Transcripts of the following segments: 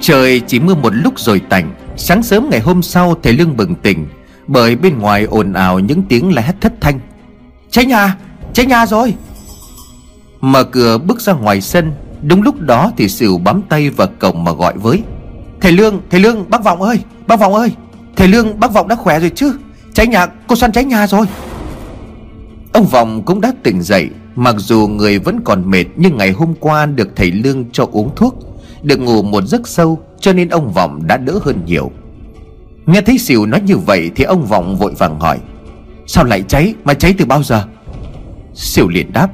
Trời chỉ mưa một lúc rồi tạnh, Sáng sớm ngày hôm sau thầy Lương bừng tỉnh. Bởi bên ngoài ồn ào những tiếng la hét thất thanh. Cháy nhà, cháy nhà rồi. Mở cửa bước ra ngoài sân Đúng lúc đó thì Sửu bám tay vào cổng mà gọi với. Thầy Lương, thầy Lương, bác Vọng ơi, bác Vọng ơi. Thầy Lương, bác Vọng đã khỏe rồi chứ? Cháy nhà, cô Săn cháy nhà rồi. Ông Vọng cũng đã tỉnh dậy Mặc dù người vẫn còn mệt Nhưng ngày hôm qua được thầy Lương cho uống thuốc Được ngủ một giấc sâu Cho nên ông Vọng đã đỡ hơn nhiều. Nghe thấy Sỉu nói như vậy Thì ông Vọng vội vàng hỏi, Sao lại cháy? Mà cháy từ bao giờ? Sỉu liền đáp,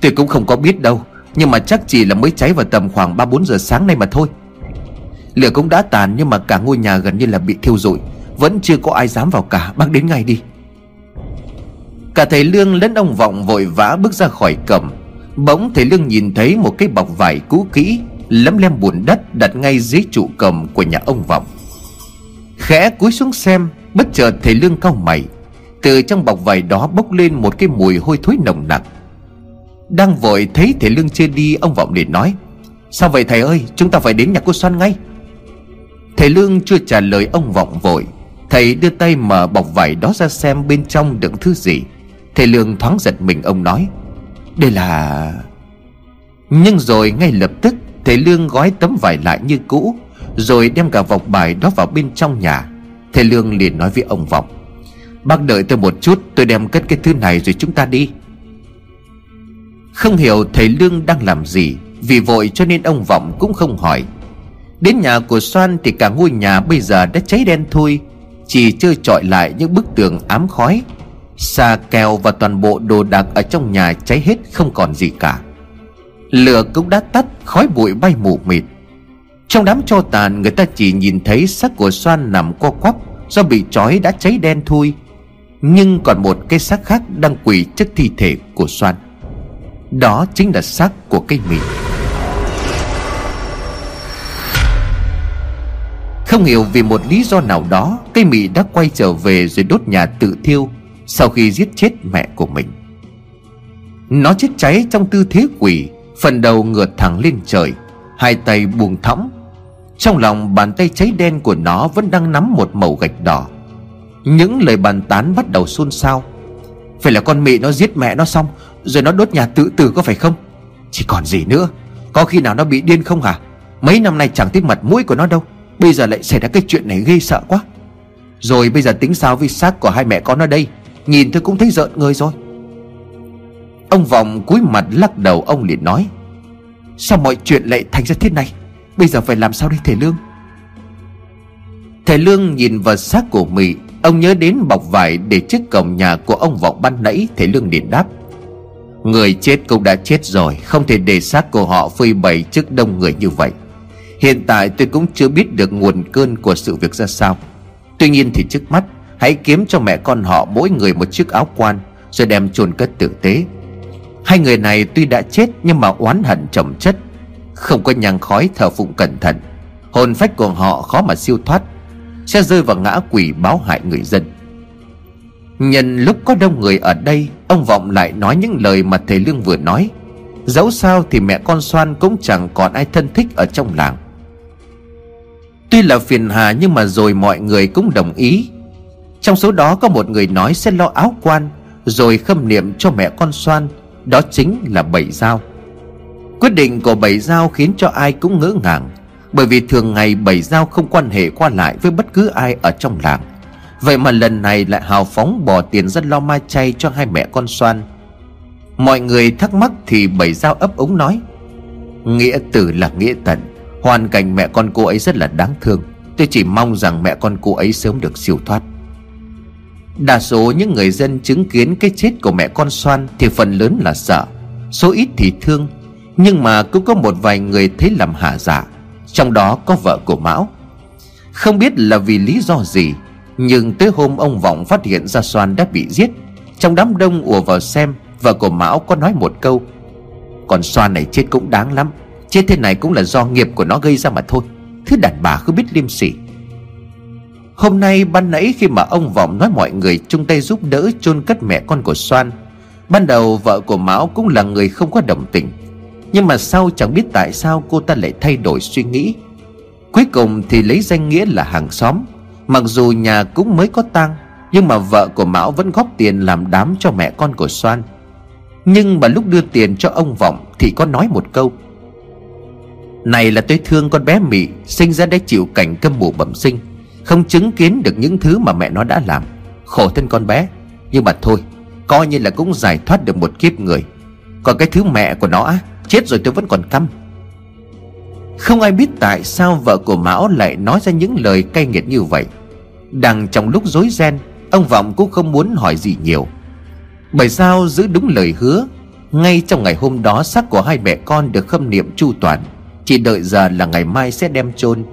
Tôi cũng không có biết đâu, Nhưng mà chắc chỉ là mới cháy vào tầm khoảng 3-4 giờ sáng nay mà thôi. Lửa cũng đã tàn nhưng mà cả ngôi nhà gần như là bị thiêu rụi, Vẫn chưa có ai dám vào cả, Bác đến ngay đi. Cả thầy Lương lẫn ông Vọng vội vã bước ra khỏi cẩm Bỗng thầy Lương nhìn thấy một cái bọc vải cũ kỹ, Lấm lem bùn đất đặt ngay dưới trụ cầm của nhà ông Vọng. Khẽ cúi xuống xem, Bất chợt thầy Lương cau mày. Từ trong bọc vải đó bốc lên một cái mùi hôi thối nồng nặc. Đang vội thấy thầy Lương chưa đi, Ông Vọng liền nói, Sao vậy thầy ơi? Chúng ta phải đến nhà cô Xoan ngay. Thầy Lương chưa trả lời, ông Vọng vội. Thầy đưa tay mở bọc vải đó ra xem bên trong đựng thứ gì. Thầy Lương thoáng giật mình, ông nói, Đây là... Nhưng rồi ngay lập tức, Thầy Lương gói tấm vải lại như cũ rồi đem cả vọc bài đó vào bên trong nhà. Thầy Lương liền nói với ông Vọng, Bác đợi tôi một chút, Tôi đem cất cái thứ này rồi chúng ta đi. Không hiểu thầy Lương đang làm gì, Vì vội cho nên ông Vọng cũng không hỏi. Đến nhà của Soan thì cả ngôi nhà bây giờ đã cháy đen thui, Chỉ chơi trọi lại những bức tường ám khói. Xà kèo và toàn bộ đồ đạc ở trong nhà cháy hết không còn gì cả. Lửa cũng đã tắt, khói bụi bay mù mịt. Trong đám tro tàn, người ta chỉ nhìn thấy xác của Soan nằm co quắp Do bị trói đã cháy đen thui. Nhưng còn một cái xác khác đang quỳ trước thi thể của Soan. Đó chính là xác của cây mì Không hiểu vì một lý do nào đó Cây mị đã quay trở về rồi đốt nhà tự thiêu Sau khi giết chết mẹ của mình. Nó chết cháy trong tư thế quỷ Phần đầu ngửa thẳng lên trời, Hai tay buông thõng trong lòng bàn tay cháy đen của nó Vẫn đang nắm một mẩu gạch đỏ. Những lời bàn tán bắt đầu xôn xao. Phải là con mị nó giết mẹ nó xong, Rồi nó đốt nhà tự tử có phải không? Chỉ còn gì nữa, Có khi nào nó bị điên không hả? Mấy năm nay chẳng thấy mặt mũi của nó đâu, Bây giờ lại xảy ra cái chuyện này ghê sợ quá. Rồi bây giờ tính sao với xác của hai mẹ con ở đây? Nhìn tôi cũng thấy rợn người rồi. Ông Vọng cúi mặt lắc đầu, ông liền nói, Sao mọi chuyện lại thành ra thế này? Bây giờ phải làm sao đây thầy Lương? Thầy Lương nhìn vào xác của Mỹ Ông nhớ đến bọc vải để trước cổng nhà của ông Vọng ban nãy, Thầy Lương liền đáp. Người chết cũng đã chết rồi, Không thể để xác của họ phơi bày trước đông người như vậy. Hiện tại tôi cũng chưa biết được nguồn cơn của sự việc ra sao. Tuy nhiên thì trước mắt, Hãy kiếm cho mẹ con họ mỗi người một chiếc áo quan, Rồi đem chôn cất tử tế. Hai người này tuy đã chết nhưng mà oán hận chồng chất không có nhang khói thờ phụng cẩn thận. Hồn phách của họ khó mà siêu thoát, Sẽ rơi vào ngã quỷ báo hại người dân. Nhân lúc có đông người ở đây, Ông Vọng lại nói những lời mà thầy Lương vừa nói. Dẫu sao thì mẹ con Soan cũng chẳng còn ai thân thích ở trong làng. Tuy là phiền hà nhưng mà rồi mọi người cũng đồng ý. Trong số đó có một người nói sẽ lo áo quan, Rồi khâm niệm cho mẹ con Soan, Đó chính là Bảy Giao. Quyết định của Bảy Giao khiến cho ai cũng ngỡ ngàng, Bởi vì thường ngày Bảy Giao không quan hệ qua lại với bất cứ ai ở trong làng. Vậy mà lần này lại hào phóng bỏ tiền ra lo ma chay cho hai mẹ con Soan. Mọi người thắc mắc thì Bảy Giao ấp ống nói, Nghĩa tử là nghĩa tận, Hoàn cảnh mẹ con cô ấy rất là đáng thương. Tôi chỉ mong rằng mẹ con cô ấy sớm được siêu thoát. Đa số những người dân chứng kiến cái chết của mẹ con Soan Thì phần lớn là sợ, Số ít thì thương nhưng mà cũng có một vài người thấy làm hạ giả Trong đó có vợ của Mão. Không biết là vì lý do gì, Nhưng tới hôm ông Vọng phát hiện ra Soan đã bị giết, Trong đám đông ùa vào xem, Vợ của Mão có nói một câu, Còn Soan này chết cũng đáng lắm, Chết thế này cũng là do nghiệp của nó gây ra mà thôi, Thứ đàn bà không biết liêm sỉ. Hôm nay ban nãy khi mà ông Vọng nói mọi người chung tay giúp đỡ chôn cất mẹ con của Soan, Ban đầu vợ của Mão cũng là người không có đồng tình. Nhưng mà sau chẳng biết tại sao cô ta lại thay đổi suy nghĩ? Cuối cùng thì lấy danh nghĩa là hàng xóm. Mặc dù nhà cũng mới có tang, Nhưng mà vợ của Mão vẫn góp tiền làm đám cho mẹ con của Soan. Nhưng mà lúc đưa tiền cho ông Vọng Thì có nói một câu. Này là tôi thương con bé Mị, Sinh ra để chịu cảnh câm mù bẩm sinh, Không chứng kiến được những thứ mà mẹ nó đã làm. Khổ thân con bé, Nhưng mà thôi, Coi như là cũng giải thoát được một kiếp người. Còn cái thứ mẹ của nó á Chết rồi tôi vẫn còn căm. Không ai biết tại sao vợ của Mão lại nói ra những lời cay nghiệt như vậy. Đang trong lúc rối ren, Ông Vọng cũng không muốn hỏi gì nhiều. Bởi sao giữ đúng lời hứa, Ngay trong ngày hôm đó xác của hai mẹ con được khâm niệm chu toàn, Chỉ đợi giờ là ngày mai sẽ đem chôn.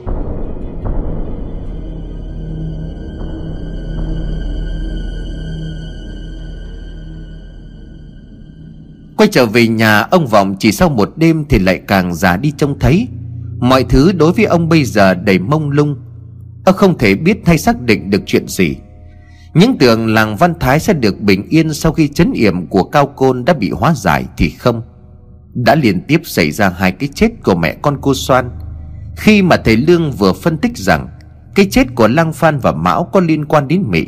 Quay trở về nhà, ông Vọng chỉ sau một đêm thì lại càng già đi trông thấy. Mọi thứ đối với ông bây giờ đầy mông lung. Ông không thể biết hay xác định được chuyện gì. Những tưởng làng Văn Thái sẽ được bình yên sau khi chấn yểm của Cao Côn đã bị hóa giải thì không? Đã liên tiếp xảy ra hai cái chết của mẹ con cô Soan. Khi mà thầy Lương vừa phân tích rằng Cái chết của Lang Phan và Mão có liên quan đến Mỹ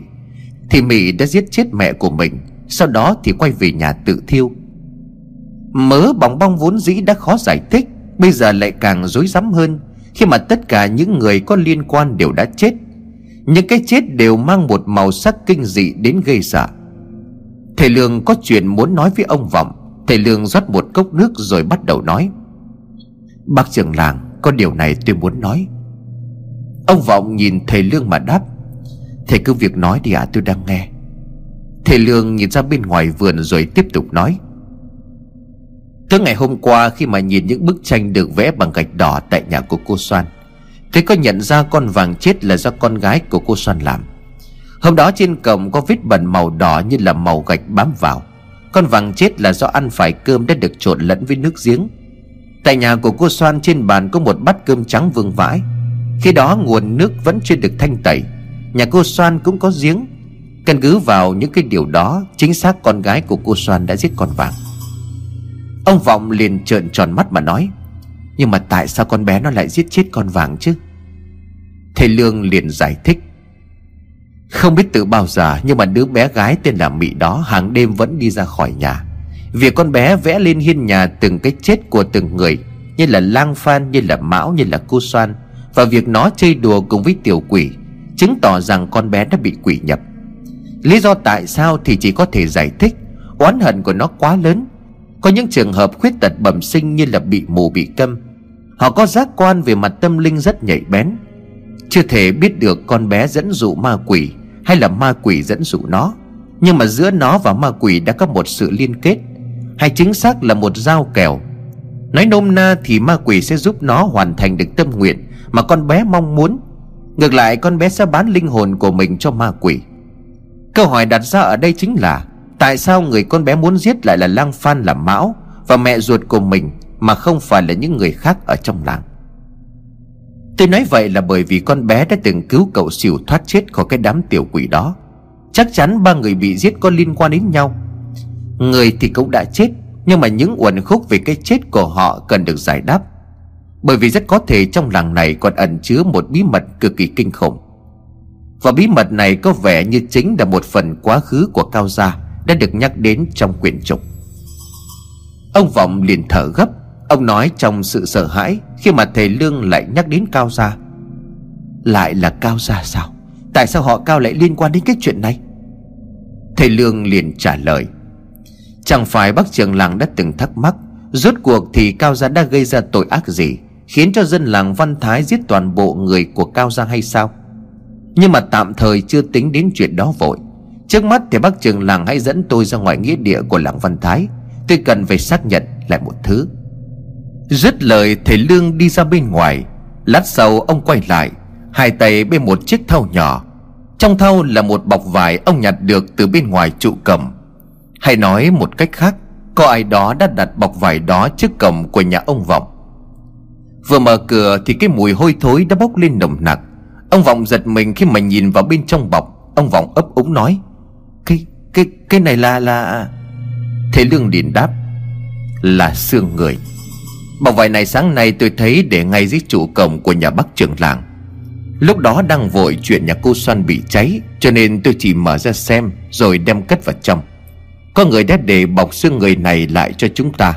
Thì Mỹ đã giết chết mẹ của mình, Sau đó thì quay về nhà tự thiêu. Mớ bóng bong vốn dĩ đã khó giải thích Bây giờ lại càng rối rắm hơn Khi mà tất cả những người có liên quan đều đã chết. Những cái chết đều mang một màu sắc kinh dị đến gây sợ. Thầy Lương có chuyện muốn nói với ông Vọng Thầy Lương rót một cốc nước rồi bắt đầu nói. Bác trưởng làng Có điều này tôi muốn nói. Ông Vọng nhìn thầy Lương mà đáp Thầy cứ việc nói đi ạ à, tôi đang nghe. Thầy Lương nhìn ra bên ngoài vườn rồi tiếp tục nói Tới ngày hôm qua khi mà nhìn những bức tranh được vẽ bằng gạch đỏ tại nhà của cô Soan thế có nhận ra con vàng chết là do con gái của cô Soan làm. Hôm đó trên cổng có vết bẩn màu đỏ như là màu gạch bám vào. Con vàng chết là do ăn phải cơm đã được trộn lẫn với nước giếng. Tại nhà của cô Soan trên bàn có một bát cơm trắng vương vãi. Khi đó nguồn nước vẫn chưa được thanh tẩy, Nhà cô Soan cũng có giếng. Căn cứ vào những cái điều đó, Chính xác con gái của cô Soan đã giết con vàng. Ông Vọng liền trợn tròn mắt mà nói Nhưng mà tại sao con bé nó lại giết chết con vàng chứ? Thầy Lương liền giải thích Không biết từ bao giờ Nhưng mà đứa bé gái tên là mỹ đó Hàng đêm vẫn đi ra khỏi nhà. Việc con bé vẽ lên hiên nhà Từng cái chết của từng người Như là lang phan, như là mão, như là cô xoan Và việc nó chơi đùa cùng với tiểu quỷ Chứng tỏ rằng con bé đã bị quỷ nhập. Lý do tại sao thì chỉ có thể giải thích Oán hận của nó quá lớn có những trường hợp khuyết tật bẩm sinh như là bị mù, bị câm. Họ có giác quan về mặt tâm linh rất nhạy bén. Chưa thể biết được con bé dẫn dụ ma quỷ Hay là ma quỷ dẫn dụ nó. Nhưng mà giữa nó và ma quỷ đã có một sự liên kết. Hay chính xác là một giao kèo. Nói nôm na thì ma quỷ sẽ giúp nó hoàn thành được tâm nguyện Mà con bé mong muốn. Ngược lại, con bé sẽ bán linh hồn của mình cho ma quỷ. Câu hỏi đặt ra ở đây chính là Tại sao người con bé muốn giết lại là Lang Phan là Mão Và mẹ ruột của mình Mà không phải là những người khác ở trong làng? Tôi nói vậy là bởi vì con bé đã từng cứu cậu xỉu thoát chết khỏi cái đám tiểu quỷ đó. Chắc chắn ba người bị giết có liên quan đến nhau. Người thì cũng đã chết, Nhưng mà những uẩn khúc về cái chết của họ cần được giải đáp. Bởi vì rất có thể trong làng này còn ẩn chứa một bí mật cực kỳ kinh khủng. Và bí mật này có vẻ như chính là một phần quá khứ của Cao Gia đã được nhắc đến trong quyển trục. Ông vọng liền thở gấp. Ông nói trong sự sợ hãi, khi mà thầy lương lại nhắc đến cao gia. Lại là cao gia sao? Tại sao họ cao lại liên quan đến cái chuyện này? Thầy lương liền trả lời. Chẳng phải bác trưởng làng đã từng thắc mắc, rốt cuộc thì cao gia đã gây ra tội ác gì, khiến cho dân làng văn thái giết toàn bộ người của cao gia hay sao? Nhưng mà tạm thời chưa tính đến chuyện đó vội. Trước mắt thì bác trường làng hãy dẫn tôi ra ngoài nghĩa địa của làng Văn Thái. Tôi cần phải xác nhận lại một thứ. Dứt lời thầy Lương đi ra bên ngoài. Lát sau ông quay lại, Hai tay bên một chiếc thau nhỏ. Trong thau là một bọc vải ông nhặt được từ bên ngoài trụ cầm. Hay nói một cách khác, Có ai đó đã đặt bọc vải đó trước cầm của nhà ông Vọng. Vừa mở cửa thì cái mùi hôi thối đã bốc lên nồng nặc. Ông Vọng giật mình khi mà nhìn vào bên trong bọc. Ông Vọng ấp úng nói cái, cái, cái này là, là Thế Lương Điền đáp Là xương người. Bọc vải này sáng nay tôi thấy để ngay dưới trụ cổng của nhà bác trưởng làng. Lúc đó đang vội chuyện nhà cô Xoan bị cháy Cho nên tôi chỉ mở ra xem Rồi đem cất vào trong. Có người đã để bọc xương người này lại cho chúng ta.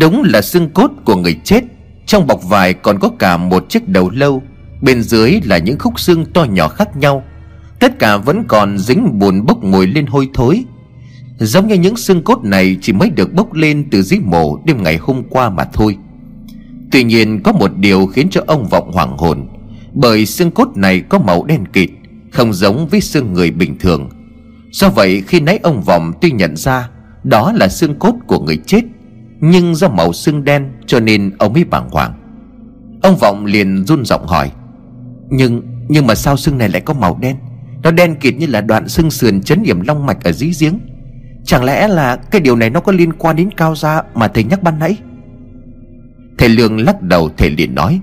Đúng là xương cốt của người chết. Trong bọc vải còn có cả một chiếc đầu lâu Bên dưới là những khúc xương to nhỏ khác nhau. Tất cả vẫn còn dính bùn bốc mùi lên hôi thối. Giống như những xương cốt này chỉ mới được bốc lên từ dưới mộ đêm ngày hôm qua mà thôi. Tuy nhiên, có một điều khiến cho ông vọng hoảng hồn. Bởi xương cốt này có màu đen kịt, Không giống với xương người bình thường. Do vậy, khi nãy ông vọng tuy nhận ra Đó là xương cốt của người chết, Nhưng do màu xương đen cho nên ông mới bàng hoàng. Ông vọng liền run giọng hỏi, Nhưng nhưng mà sao xương này lại có màu đen? Nó đen kịt như là đoạn xương sườn chấn điểm long mạch ở dưới giếng. Chẳng lẽ là cái điều này nó có liên quan đến cao gia Mà thầy nhắc ban nãy? Thầy Lương lắc đầu, thầy liền nói,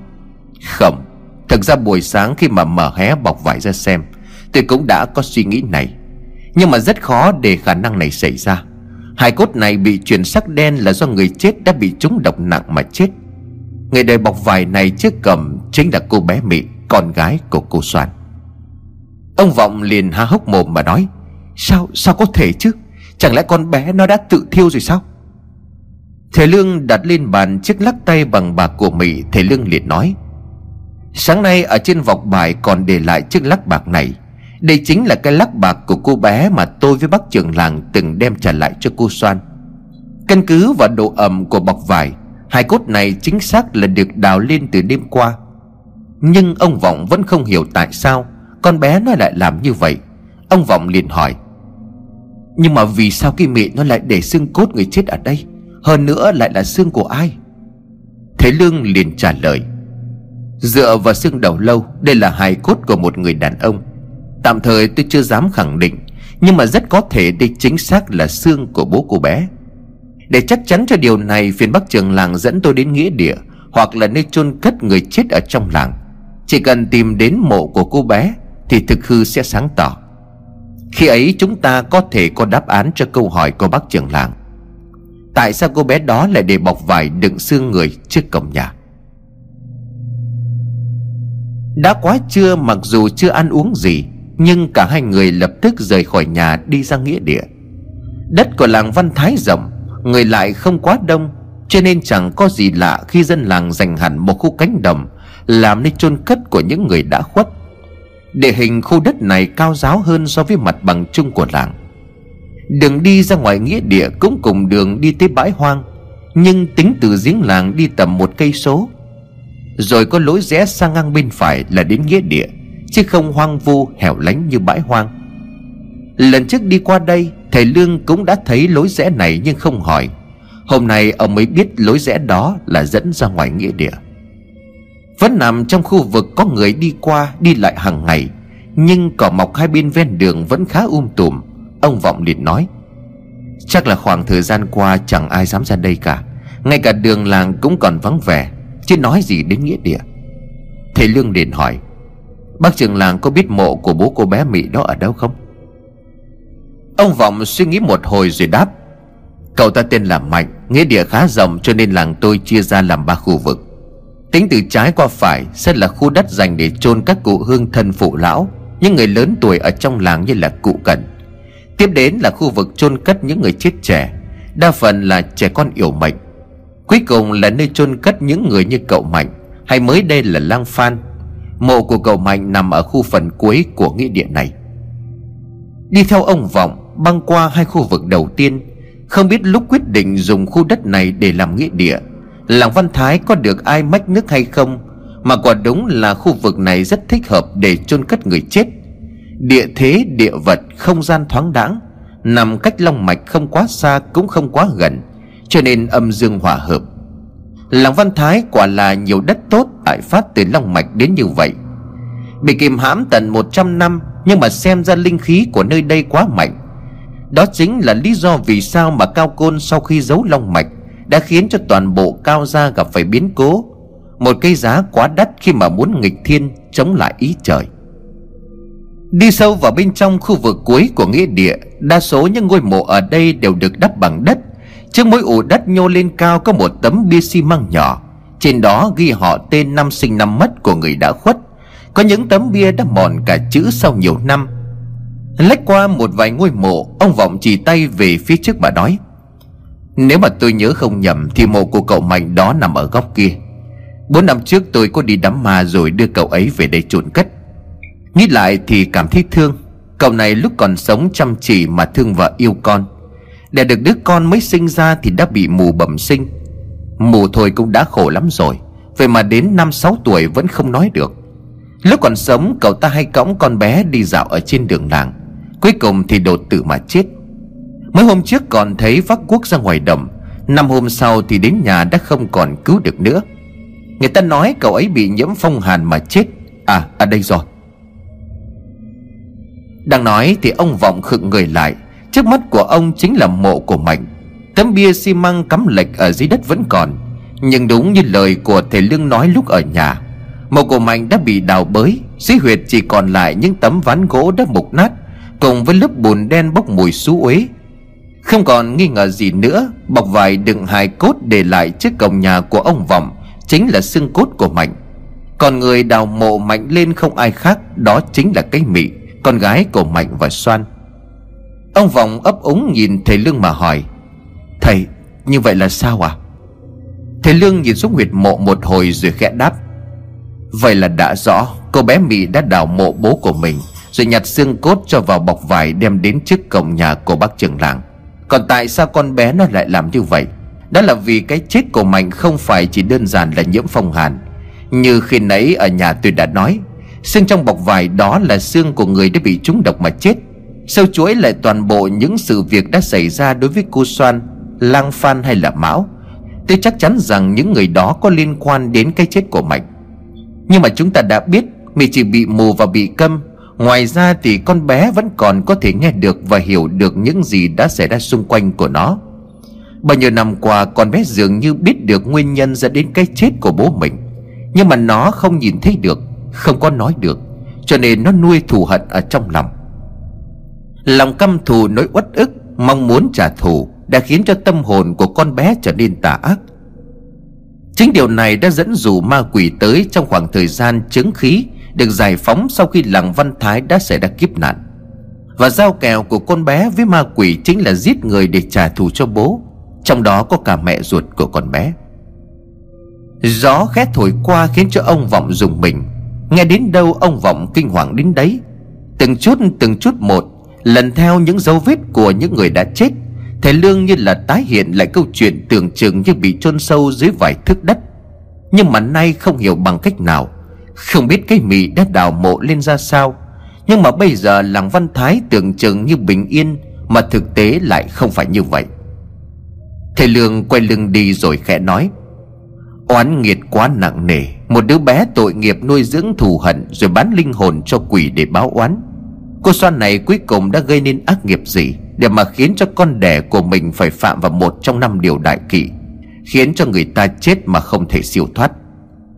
Không, Thực ra buổi sáng khi mà mở hé bọc vải ra xem, Tôi cũng đã có suy nghĩ này. Nhưng mà rất khó để khả năng này xảy ra. Hải cốt này bị chuyển sắc đen là do người chết đã bị trúng độc nặng mà chết. Người đời bọc vải này trước cầm Chính là cô bé mỹ Con gái của cô Soan Ông Vọng liền há hốc mồm mà nói, Sao sao có thể chứ? Chẳng lẽ con bé nó đã tự thiêu rồi sao? Thầy Lương đặt lên bàn chiếc lắc tay bằng bạc của Mỹ Thầy Lương liền nói, Sáng nay ở trên vọc bài còn để lại chiếc lắc bạc này. Đây chính là cái lắc bạc của cô bé mà tôi với bác trưởng làng từng đem trả lại cho cô Soan. Căn cứ vào độ ẩm của bọc vải, Hai cốt này chính xác là được đào lên từ đêm qua. Nhưng ông Vọng vẫn không hiểu tại sao con bé nó lại làm như vậy. Ông Vọng liền hỏi. Nhưng mà vì sao cái mị nó lại để xương cốt người chết ở đây? Hơn nữa lại là xương của ai? Thế Lương liền trả lời. Dựa vào xương đầu lâu, Đây là hài cốt của một người đàn ông. Tạm thời tôi chưa dám khẳng định, Nhưng mà rất có thể đây chính xác là xương của bố cô bé. Để chắc chắn cho điều này, Phiền Bắc trường làng dẫn tôi đến nghĩa địa Hoặc là nơi chôn cất người chết ở trong làng. Chỉ cần tìm đến mộ của cô bé thì thực hư sẽ sáng tỏ. Khi ấy chúng ta có thể có đáp án cho câu hỏi của bác trưởng làng. Tại sao cô bé đó lại để bọc vải đựng xương người trước cổng nhà? Đã quá trưa, mặc dù chưa ăn uống gì, Nhưng cả hai người lập tức rời khỏi nhà đi ra nghĩa địa. Đất của làng Văn Thái rộng, Người lại không quá đông, Cho nên chẳng có gì lạ khi dân làng dành hẳn một khu cánh đồng, Làm nơi chôn cất của những người đã khuất. Địa hình khu đất này cao giáo hơn so với mặt bằng chung của làng. Đường đi ra ngoài nghĩa địa cũng cùng đường đi tới bãi hoang, Nhưng tính từ giếng làng đi tầm một cây số. Rồi có lối rẽ sang ngang bên phải là đến nghĩa địa, Chứ không hoang vu hẻo lánh như bãi hoang. Lần trước đi qua đây, Thầy Lương cũng đã thấy lối rẽ này nhưng không hỏi. Hôm nay ông mới biết lối rẽ đó là dẫn ra ngoài nghĩa địa vẫn nằm trong khu vực có người đi qua, Đi lại hàng ngày. Nhưng cỏ mọc hai bên ven đường vẫn khá um tùm. Ông Vọng liền nói, Chắc là khoảng thời gian qua chẳng ai dám ra đây cả. Ngay cả đường làng cũng còn vắng vẻ, Chứ nói gì đến nghĩa địa. Thầy Lương liền hỏi, Bác trưởng làng có biết mộ của bố cô bé Mỹ đó ở đâu không? Ông Vọng suy nghĩ một hồi rồi đáp, Cậu ta tên là Mạnh, Nghĩa địa khá rộng cho nên làng tôi chia ra làm ba khu vực. Tính từ trái qua phải sẽ là khu đất dành để chôn các cụ hương thân phụ lão, Những người lớn tuổi ở trong làng như là cụ cận. Tiếp đến là khu vực chôn cất những người chết trẻ, Đa phần là trẻ con yểu mệnh. Cuối cùng là nơi chôn cất những người như cậu Mạnh, Hay mới đây là Lang Phan. Mộ của cậu Mạnh nằm ở khu phần cuối của nghĩa địa này. Đi theo ông Vọng, băng qua hai khu vực đầu tiên, Không biết lúc quyết định dùng khu đất này để làm nghĩa địa. Làng Văn Thái có được ai mách nước hay không? Mà quả đúng là khu vực này rất thích hợp để chôn cất người chết. Địa thế, địa vật, không gian thoáng đãng Nằm cách Long Mạch không quá xa cũng không quá gần Cho nên âm dương hòa hợp. Làng Văn Thái quả là nhiều đất tốt Tại phát từ Long Mạch đến như vậy. Bị kìm hãm tận 100 năm Nhưng mà xem ra linh khí của nơi đây quá mạnh. Đó chính là lý do vì sao mà Cao Côn sau khi giấu long mạch đã khiến cho toàn bộ Cao Gia gặp phải biến cố. Một cây giá quá đắt khi mà muốn nghịch thiên Chống lại ý trời. Đi sâu vào bên trong khu vực cuối của nghĩa địa, Đa số những ngôi mộ ở đây đều được đắp bằng đất. Trước mỗi ổ đất nhô lên cao có một tấm bia xi măng nhỏ. Trên đó ghi họ tên năm sinh năm mất của người đã khuất. Có những tấm bia đã mòn cả chữ sau nhiều năm. Lách qua một vài ngôi mộ, Ông Vọng chỉ tay về phía trước bà nói nếu mà tôi nhớ không nhầm Thì mộ của cậu Mạnh đó nằm ở góc kia. Bốn năm trước tôi có đi đám ma rồi đưa cậu ấy về đây trộn cất. Nghĩ lại thì cảm thấy thương. Cậu này lúc còn sống chăm chỉ mà thương vợ yêu con. Để được đứa con mới sinh ra thì đã bị mù bẩm sinh. Mù thôi cũng đã khổ lắm rồi. Vậy mà đến năm sáu tuổi vẫn không nói được. Lúc còn sống, cậu ta hay cõng con bé đi dạo ở trên đường làng. Cuối cùng thì đột tử mà chết. Mấy hôm trước còn thấy vác quốc ra ngoài đồng, Năm hôm sau thì đến nhà đã không còn cứu được nữa. Người ta nói cậu ấy bị nhiễm phong hàn mà chết. À ở đây rồi. Đang nói thì ông Vọng khựng người lại. Trước mắt của ông chính là mộ của Mạnh. Tấm bia xi măng cắm lệch ở dưới đất vẫn còn. Nhưng đúng như lời của thầy Lương nói lúc ở nhà Mộ của Mạnh đã bị đào bới. Dưới huyệt chỉ còn lại những tấm ván gỗ đã mục nát Cùng với lớp bùn đen bốc mùi xú uế. Không còn nghi ngờ gì nữa, Bọc vải đựng hài cốt để lại trước cổng nhà của ông Vọng, Chính là xương cốt của Mạnh. Còn người đào mộ Mạnh lên không ai khác, Đó chính là cái mị, con gái của Mạnh và Soan. Ông Vọng ấp úng nhìn thầy Lương mà hỏi, Thầy, như vậy là sao à Thầy Lương nhìn xuống huyệt mộ một hồi rồi khẽ đáp, Vậy là đã rõ, Cô bé Mỹ đã đào mộ bố của mình, Rồi nhặt xương cốt cho vào bọc vải Đem đến trước cổng nhà của bác trưởng làng. Còn tại sao con bé nó lại làm như vậy? Đó là vì cái chết của Mạnh Không phải chỉ đơn giản là nhiễm phong hàn. Như khi nãy ở nhà tôi đã nói, Xương trong bọc vải đó là xương của người đã bị trúng độc mà chết. Sâu chuỗi lại toàn bộ những sự việc đã xảy ra đối với cô Soan, Lang Phan hay là Mão. Tôi chắc chắn rằng những người đó có liên quan đến cái chết của Mạnh. Nhưng mà chúng ta đã biết Mì chỉ bị mù và bị câm. Ngoài ra thì con bé vẫn còn có thể nghe được và hiểu được những gì đã xảy ra xung quanh của nó. Bao nhiêu năm qua, con bé dường như biết được nguyên nhân dẫn đến cái chết của bố mình. Nhưng mà nó không nhìn thấy được, không có nói được, Cho nên nó nuôi thù hận ở trong lòng. Lòng căm thù, nỗi uất ức, Mong muốn trả thù Đã khiến cho tâm hồn của con bé trở nên tà ác. Chính điều này đã dẫn dụ ma quỷ tới Trong khoảng thời gian chứng khí được giải phóng sau khi làng Văn Thái đã xảy ra kiếp nạn. Và giao kèo của con bé với ma quỷ Chính là giết người để trả thù cho bố, Trong đó có cả mẹ ruột của con bé. Gió khét thổi qua khiến cho ông vọng dùng mình. Nghe đến đâu ông Vọng kinh hoàng đến đấy. Từng chút từng chút một, Lần theo những dấu vết của những người đã chết, Thầy Lương như là tái hiện lại câu chuyện tưởng chừng như bị chôn sâu dưới vài thước đất. Nhưng mà nay không hiểu bằng cách nào không biết cái mị đã đào mộ lên ra sao. Nhưng mà bây giờ làng Văn Thái tưởng chừng như bình yên, Mà thực tế lại không phải như vậy. Thầy Lương quay lưng đi rồi khẽ nói, Oán nghiệt quá nặng nề, Một đứa bé tội nghiệp nuôi dưỡng thù hận Rồi bán linh hồn cho quỷ để báo oán. Cô Soan này cuối cùng đã gây nên ác nghiệp gì Để mà khiến cho con đẻ của mình Phải phạm vào một trong năm điều đại kỵ, Khiến cho người ta chết mà không thể siêu thoát?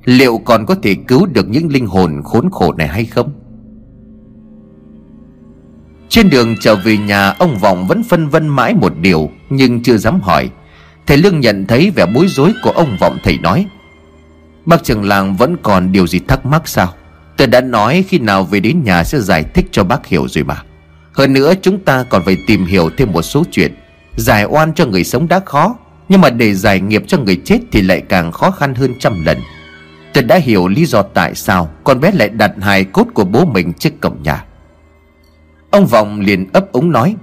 Liệu còn có thể cứu được những linh hồn khốn khổ này hay không? Trên đường trở về nhà, Ông Vọng vẫn phân vân mãi một điều, Nhưng chưa dám hỏi. Thầy Lương nhận thấy vẻ bối rối của ông Vọng, thầy nói, Bác trưởng làng vẫn còn điều gì thắc mắc sao? Tôi đã nói khi nào về đến nhà sẽ giải thích cho bác hiểu rồi mà. Hơn nữa, chúng ta còn phải tìm hiểu thêm một số chuyện. Giải oan cho người sống đã khó, Nhưng mà để giải nghiệp cho người chết thì lại càng khó khăn hơn trăm lần. Tôi đã hiểu lý do tại sao con bé lại đặt hài cốt của bố mình trước cổng nhà. Ông Vọng liền ấp úng nói,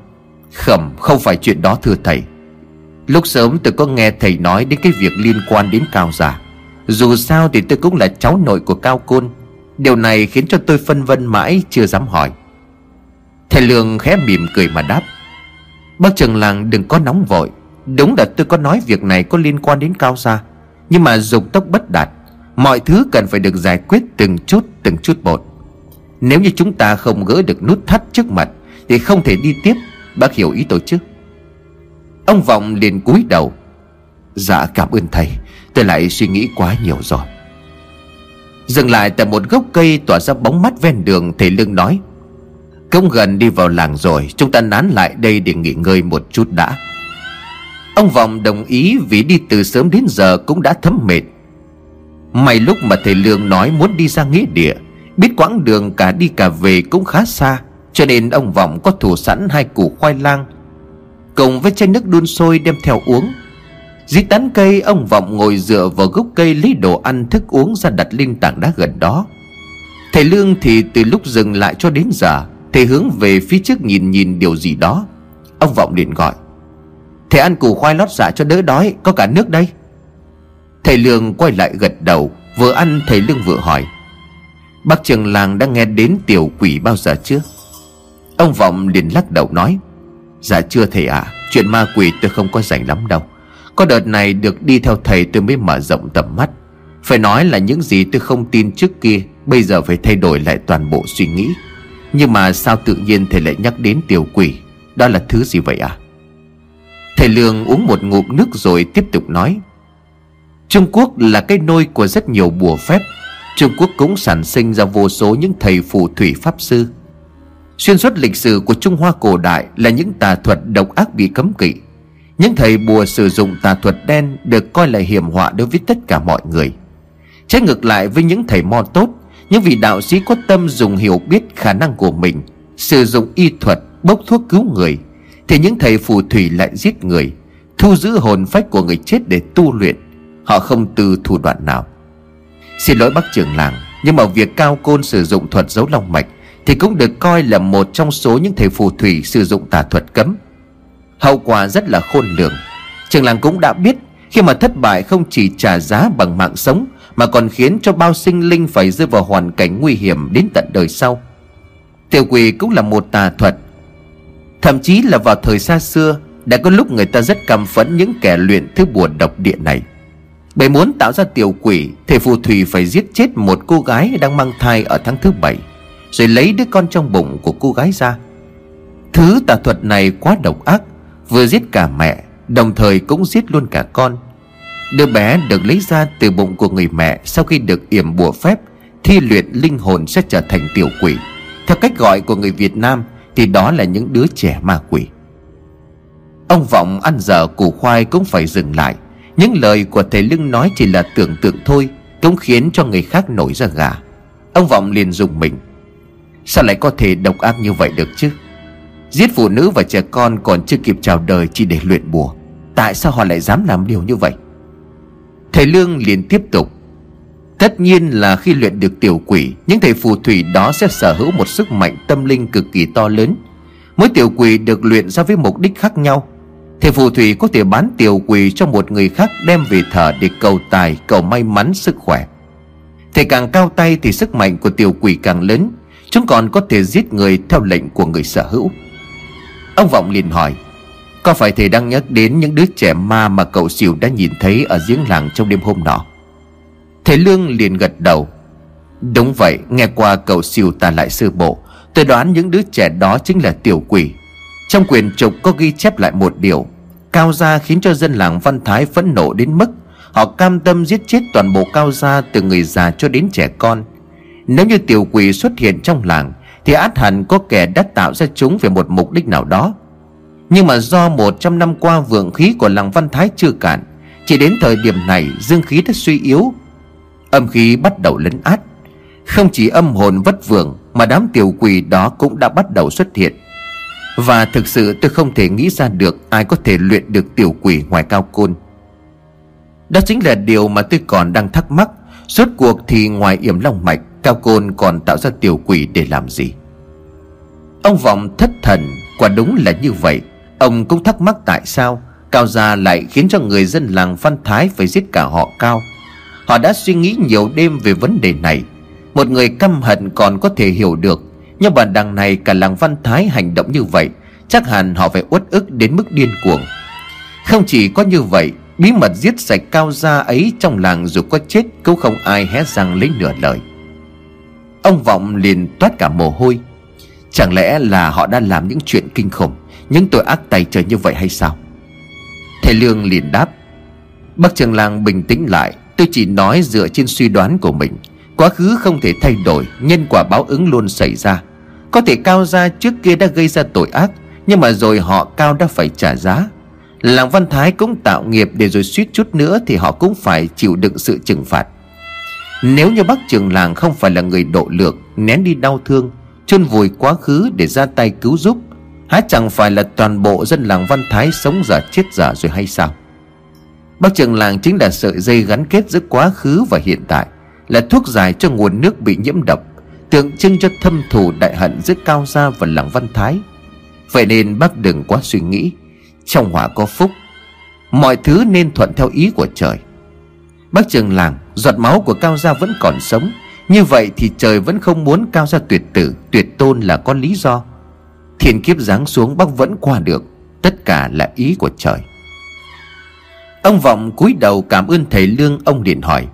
Khẩm, không phải chuyện đó, thưa thầy. Lúc sớm tôi có nghe thầy nói đến cái việc liên quan đến Cao Giả Dù sao thì tôi cũng là cháu nội của Cao Côn. Điều này khiến cho tôi phân vân mãi chưa dám hỏi. Thầy Lương khẽ mỉm cười mà đáp, Bác trần làng đừng có nóng vội. Đúng là tôi có nói việc này có liên quan đến Cao Gia, Nhưng mà dục tốc bất đạt. Mọi thứ cần phải được giải quyết từng chút từng chút một. Nếu như chúng ta không gỡ được nút thắt trước mặt, Thì không thể đi tiếp. Bác hiểu ý tôi chứ? Ông Vọng liền cúi đầu. Dạ cảm ơn thầy. Tôi lại suy nghĩ quá nhiều rồi. Dừng lại tại một gốc cây tỏa ra bóng mắt ven đường, Thầy Lương nói. Công gần đi vào làng rồi, Chúng ta nán lại đây để nghỉ ngơi một chút đã. Ông Vọng đồng ý vì đi từ sớm đến giờ cũng đã thấm mệt. May lúc mà thầy Lương nói muốn đi ra nghĩa địa, Biết quãng đường cả đi cả về cũng khá xa, Cho nên ông Vọng có thủ sẵn hai củ khoai lang, Cùng với chai nước đun sôi đem theo uống. Dưới tán cây, ông Vọng ngồi dựa vào gốc cây lấy đồ ăn thức uống ra đặt lên tảng đá gần đó. Thầy Lương thì từ lúc dừng lại cho đến giờ, Thầy hướng về phía trước nhìn nhìn điều gì đó. Ông Vọng liền gọi, Thầy ăn củ khoai lót dạ cho đỡ đói, Có cả nước đây. Thầy Lương quay lại gật đầu Vừa ăn thầy Lương vừa hỏi. Bác trường làng đã nghe đến tiểu quỷ bao giờ chưa? Ông Vọng liền lắc đầu nói Dạ chưa thầy ạ à, Chuyện ma quỷ tôi không có rảnh lắm đâu. Có đợt này được đi theo thầy tôi mới mở rộng tầm mắt. Phải nói là những gì tôi không tin trước kia Bây giờ phải thay đổi lại toàn bộ suy nghĩ. Nhưng mà sao tự nhiên thầy lại nhắc đến tiểu quỷ? Đó là thứ gì vậy à Thầy Lương uống một ngụm nước rồi tiếp tục nói Trung Quốc là cái nôi của rất nhiều bùa phép. Trung Quốc cũng sản sinh ra vô số những thầy phù thủy pháp sư. Xuyên suốt lịch sử của Trung Hoa cổ đại là những tà thuật độc ác bị cấm kỵ. Những thầy bùa sử dụng tà thuật đen được coi là hiểm họa đối với tất cả mọi người. Trái ngược lại với những thầy mo tốt, Những vị đạo sĩ có tâm dùng hiểu biết khả năng của mình, Sử dụng y thuật, bốc thuốc cứu người, Thì những thầy phù thủy lại giết người, Thu giữ hồn phách của người chết để tu luyện. Họ không từ thủ đoạn nào. Xin lỗi bác trưởng làng, Nhưng mà việc cao côn sử dụng thuật giấu long mạch Thì cũng được coi là một trong số những thầy phù thủy sử dụng tà thuật cấm. Hậu quả rất là khôn lường. Trường làng cũng đã biết Khi mà thất bại không chỉ trả giá bằng mạng sống, Mà còn khiến cho bao sinh linh phải rơi vào hoàn cảnh nguy hiểm đến tận đời sau. Tiểu quỷ cũng là một tà thuật. Thậm chí là vào thời xa xưa, Đã có lúc người ta rất căm phẫn những kẻ luyện thứ bùa độc địa này bởi muốn tạo ra tiểu quỷ, Thầy phù thủy phải giết chết một cô gái đang mang thai ở tháng thứ bảy, Rồi lấy đứa con trong bụng của cô gái ra. Thứ tà thuật này quá độc ác, Vừa giết cả mẹ, Đồng thời cũng giết luôn cả con. Đứa bé được lấy ra từ bụng của người mẹ Sau khi được yểm bùa phép, Thi luyện linh hồn sẽ trở thành tiểu quỷ. Theo cách gọi của người Việt Nam Thì đó là những đứa trẻ ma quỷ. Ông Vọng ăn dở củ khoai cũng phải dừng lại những lời của thầy Lưng nói chỉ là tưởng tượng thôi, Cũng khiến cho người khác nổi ra gà. Ông Vọng liền dùng mình. Sao lại có thể độc ác như vậy được chứ? Giết phụ nữ và trẻ con còn chưa kịp chào đời chỉ để luyện bùa. Tại sao họ lại dám làm điều như vậy? Thầy Lương liền tiếp tục. Tất nhiên là khi luyện được tiểu quỷ, Những thầy phù thủy đó sẽ sở hữu một sức mạnh tâm linh cực kỳ to lớn. Mỗi tiểu quỷ được luyện ra với mục đích khác nhau thì phù thủy có thể bán tiểu quỷ cho một người khác đem về thờ để cầu tài, cầu may mắn, sức khỏe. Thầy càng cao tay thì sức mạnh của tiểu quỷ càng lớn, chúng còn có thể giết người theo lệnh của người sở hữu. Ông Vọng liền hỏi, có phải thầy đang nhắc đến những đứa trẻ ma mà cậu xỉu đã nhìn thấy ở giếng làng trong đêm hôm nọ? Thầy Lương liền gật đầu. Đúng vậy, nghe qua cậu xỉu ta lại sơ bộ, tôi đoán những đứa trẻ đó chính là tiểu quỷ trong quyền trục có ghi chép lại một điều Cao gia khiến cho dân làng Văn Thái phẫn nộ đến mức Họ cam tâm giết chết toàn bộ cao gia từ người già cho đến trẻ con. Nếu như tiểu quỷ xuất hiện trong làng, Thì át hẳn có kẻ đã tạo ra chúng về một mục đích nào đó. Nhưng mà do một trăm năm qua vượng khí của làng Văn Thái chưa cạn, Chỉ đến thời điểm này dương khí đã suy yếu. Âm khí bắt đầu lấn át. Không chỉ âm hồn vất vưởng, Mà đám tiểu quỷ đó cũng đã bắt đầu xuất hiện và thực sự tôi không thể nghĩ ra được Ai có thể luyện được tiểu quỷ ngoài cao côn. Đó chính là điều mà tôi còn đang thắc mắc. Suốt cuộc thì ngoài yểm long mạch, Cao côn còn tạo ra tiểu quỷ để làm gì? Ông Vọng thất thần, Quả đúng là như vậy. Ông cũng thắc mắc tại sao Cao gia lại khiến cho người dân làng Văn Thái Phải giết cả họ Cao. Họ đã suy nghĩ nhiều đêm về vấn đề này. Một người căm hận còn có thể hiểu được nhưng mà đằng này cả làng Văn Thái hành động như vậy, Chắc hẳn họ phải uất ức đến mức điên cuồng. Không chỉ có như vậy, Bí mật giết sạch cao gia ấy trong làng dù có chết Cũng không ai hé răng lấy nửa lời. Ông Vọng liền toát cả mồ hôi. Chẳng lẽ là họ đã làm những chuyện kinh khủng, Những tội ác tay trời như vậy hay sao? Thầy Lương liền đáp. Bác trường làng bình tĩnh lại, Tôi chỉ nói dựa trên suy đoán của mình. Quá khứ không thể thay đổi, Nhân quả báo ứng luôn xảy ra. Có thể cao gia trước kia đã gây ra tội ác, Nhưng mà rồi họ cao đã phải trả giá. Làng Văn Thái cũng tạo nghiệp Để rồi suýt chút nữa Thì họ cũng phải chịu đựng sự trừng phạt. Nếu như bác trường làng không phải là người độ lượng, Nén đi đau thương, chôn vùi quá khứ để ra tay cứu giúp, Há chẳng phải là toàn bộ dân làng Văn Thái Sống giả chết giả rồi hay sao? Bác trường làng chính là sợi dây gắn kết giữa quá khứ và hiện tại. Là thuốc giải cho nguồn nước bị nhiễm độc, Tượng trưng cho thâm thù đại hận giữa Cao Gia và làng Văn Thái. Vậy nên bác đừng quá suy nghĩ, Trong hỏa có phúc, Mọi thứ nên thuận theo ý của trời. Bác trường làng, Giọt máu của Cao Gia vẫn còn sống, Như vậy thì trời vẫn không muốn Cao Gia tuyệt tử, Tuyệt tôn là có lý do. Thiên kiếp giáng xuống bác vẫn qua được, Tất cả là ý của trời. Ông Vọng cúi đầu cảm ơn thầy Lương Ông liền hỏi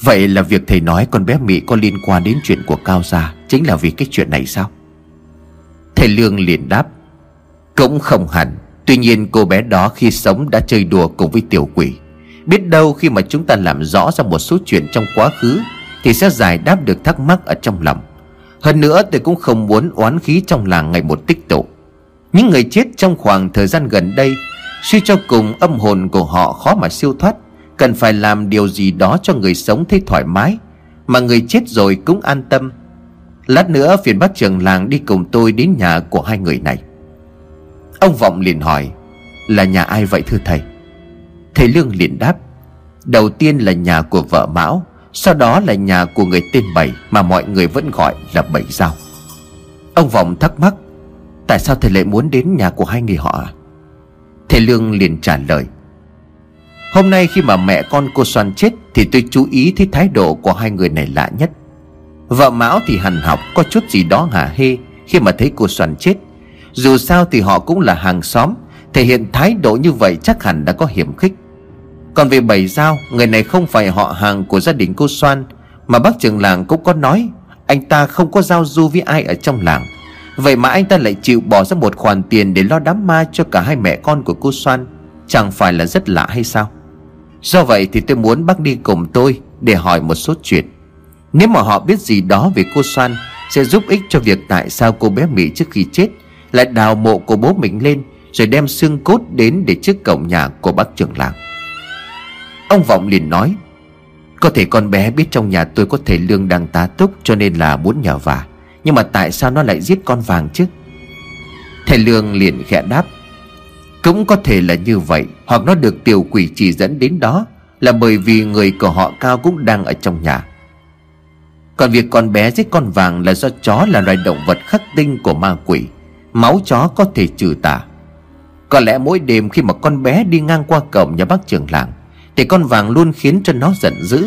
Vậy là việc thầy nói con bé Mỹ có liên quan đến chuyện của Cao Gia Chính là vì cái chuyện này sao? Thầy Lương liền đáp, Cũng không hẳn. Tuy nhiên cô bé đó khi sống đã chơi đùa cùng với tiểu quỷ. Biết đâu khi mà chúng ta làm rõ ra một số chuyện trong quá khứ Thì sẽ giải đáp được thắc mắc ở trong lòng. Hơn nữa tôi cũng không muốn oán khí trong làng ngày một tích tụ. Những người chết trong khoảng thời gian gần đây, Suy cho cùng âm hồn của họ khó mà siêu thoát. Cần phải làm điều gì đó cho người sống thấy thoải mái, Mà người chết rồi cũng an tâm. Lát nữa phiền bác trường làng đi cùng tôi đến nhà của hai người này. Ông Vọng liền hỏi, Là nhà ai vậy thưa thầy? Thầy Lương liền đáp, Đầu tiên là nhà của vợ Mão, Sau đó là nhà của người tên Bảy Mà mọi người vẫn gọi là Bảy Giao. Ông Vọng thắc mắc, Tại sao thầy lại muốn đến nhà của hai người họ? À Thầy Lương liền trả lời Hôm nay khi mà mẹ con cô Soan chết Thì tôi chú ý thấy thái độ của hai người này lạ nhất. Vợ Mão thì hằn học, có chút gì đó hả hê Khi mà thấy cô Soan chết. Dù sao thì họ cũng là hàng xóm, Thể hiện thái độ như vậy chắc hẳn đã có hiểm khích. Còn về bảy giao Người này không phải họ hàng của gia đình cô Soan, Mà bác trưởng làng cũng có nói, Anh ta không có giao du với ai ở trong làng. Vậy mà anh ta lại chịu bỏ ra một khoản tiền Để lo đám ma cho cả hai mẹ con của cô Soan. Chẳng phải là rất lạ hay sao? Do vậy thì tôi muốn bác đi cùng tôi Để hỏi một số chuyện. Nếu mà họ biết gì đó về cô Soan, Sẽ giúp ích cho việc tại sao cô bé Mỹ trước khi chết Lại đào mộ của bố mình lên, Rồi đem xương cốt đến để trước cổng nhà của bác trưởng làng. Ông Vọng liền nói, Có thể con bé biết trong nhà tôi có thể lương đang tá túc Cho nên là muốn nhờ vả, nhưng mà tại sao nó lại giết con vàng chứ? Thầy Lương liền khẽ đáp cũng có thể là như vậy, Hoặc nó được tiểu quỷ chỉ dẫn đến đó, Là bởi vì người của họ cao cũng đang ở trong nhà. Còn việc con bé giết con vàng là do chó là loài động vật khắc tinh của ma quỷ. Máu chó có thể trừ tà. Có lẽ mỗi đêm khi mà con bé đi ngang qua cổng nhà bác trưởng làng, Thì con vàng luôn khiến cho nó giận dữ.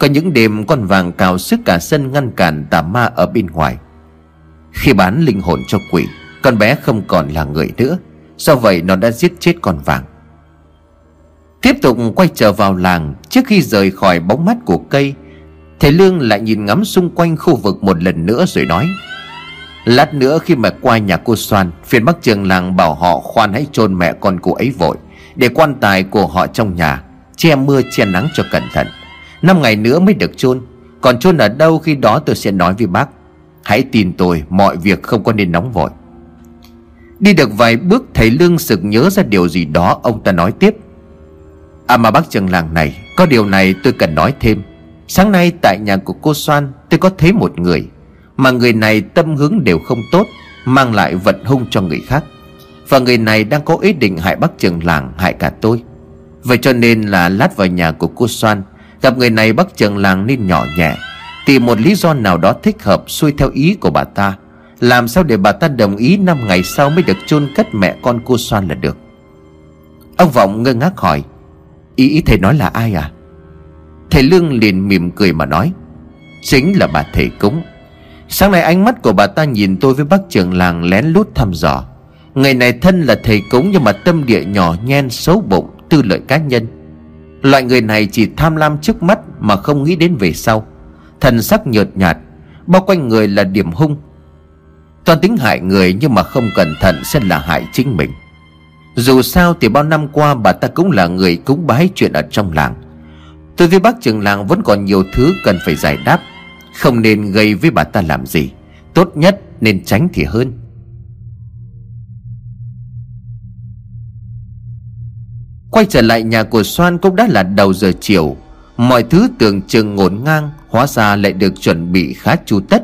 Có những đêm, con vàng cào sức cả sân ngăn cản tà ma ở bên ngoài. Khi bán linh hồn cho quỷ, Con bé không còn là người nữa. Do vậy nó đã giết chết con vàng? Tiếp tục quay trở vào làng, Trước khi rời khỏi bóng mắt của cây, Thầy Lương lại nhìn ngắm xung quanh khu vực một lần nữa rồi nói, Lát nữa khi mà qua nhà cô Soan, Phiền bắc trường làng bảo họ khoan hãy chôn mẹ con cô ấy vội, Để quan tài của họ trong nhà, Che mưa che nắng cho cẩn thận. Năm ngày nữa mới được chôn, Còn chôn ở đâu khi đó tôi sẽ nói với bác. Hãy tin tôi, mọi việc không có nên nóng vội. Đi được vài bước thầy Lương sực nhớ ra điều gì đó, Ông ta nói tiếp. À mà bác trường làng này, Có điều này tôi cần nói thêm. Sáng nay tại nhà của cô Soan, Tôi có thấy một người. Mà người này tâm hướng đều không tốt, Mang lại vận hung cho người khác. Và người này đang có ý định hại bác trường làng, Hại cả tôi. Vậy cho nên là lát vào nhà của cô Soan, Gặp người này bác trường làng nên nhỏ nhẹ, Tìm một lý do nào đó thích hợp xuôi theo ý của bà ta. Làm sao để bà ta đồng ý năm ngày sau mới được chôn cất mẹ con cô Soan là được? Ông Vọng ngơ ngác hỏi Ý, ý thầy nói là ai à? Thầy Lương liền mỉm cười mà nói Chính là bà thầy cúng. Sáng nay ánh mắt của bà ta nhìn tôi với bác trưởng làng lén lút thăm dò. Người này thân là thầy cúng nhưng mà tâm địa nhỏ nhen xấu bụng Tư lợi cá nhân. Loại người này chỉ tham lam trước mắt Mà không nghĩ đến về sau. Thần sắc nhợt nhạt Bao quanh người là điểm hung Toàn tính hại người nhưng mà không cẩn thận sẽ là hại chính mình. Dù sao thì bao năm qua bà ta cũng là người cúng bái chuyện ở trong làng. Tôi với bác trường làng vẫn còn nhiều thứ cần phải giải đáp. Không nên gây với bà ta làm gì. Tốt nhất nên tránh thì hơn. Quay trở lại nhà của Soan cũng đã là đầu giờ chiều. Mọi thứ tưởng chừng ngổn ngang, Hóa ra lại được chuẩn bị khá chu tất.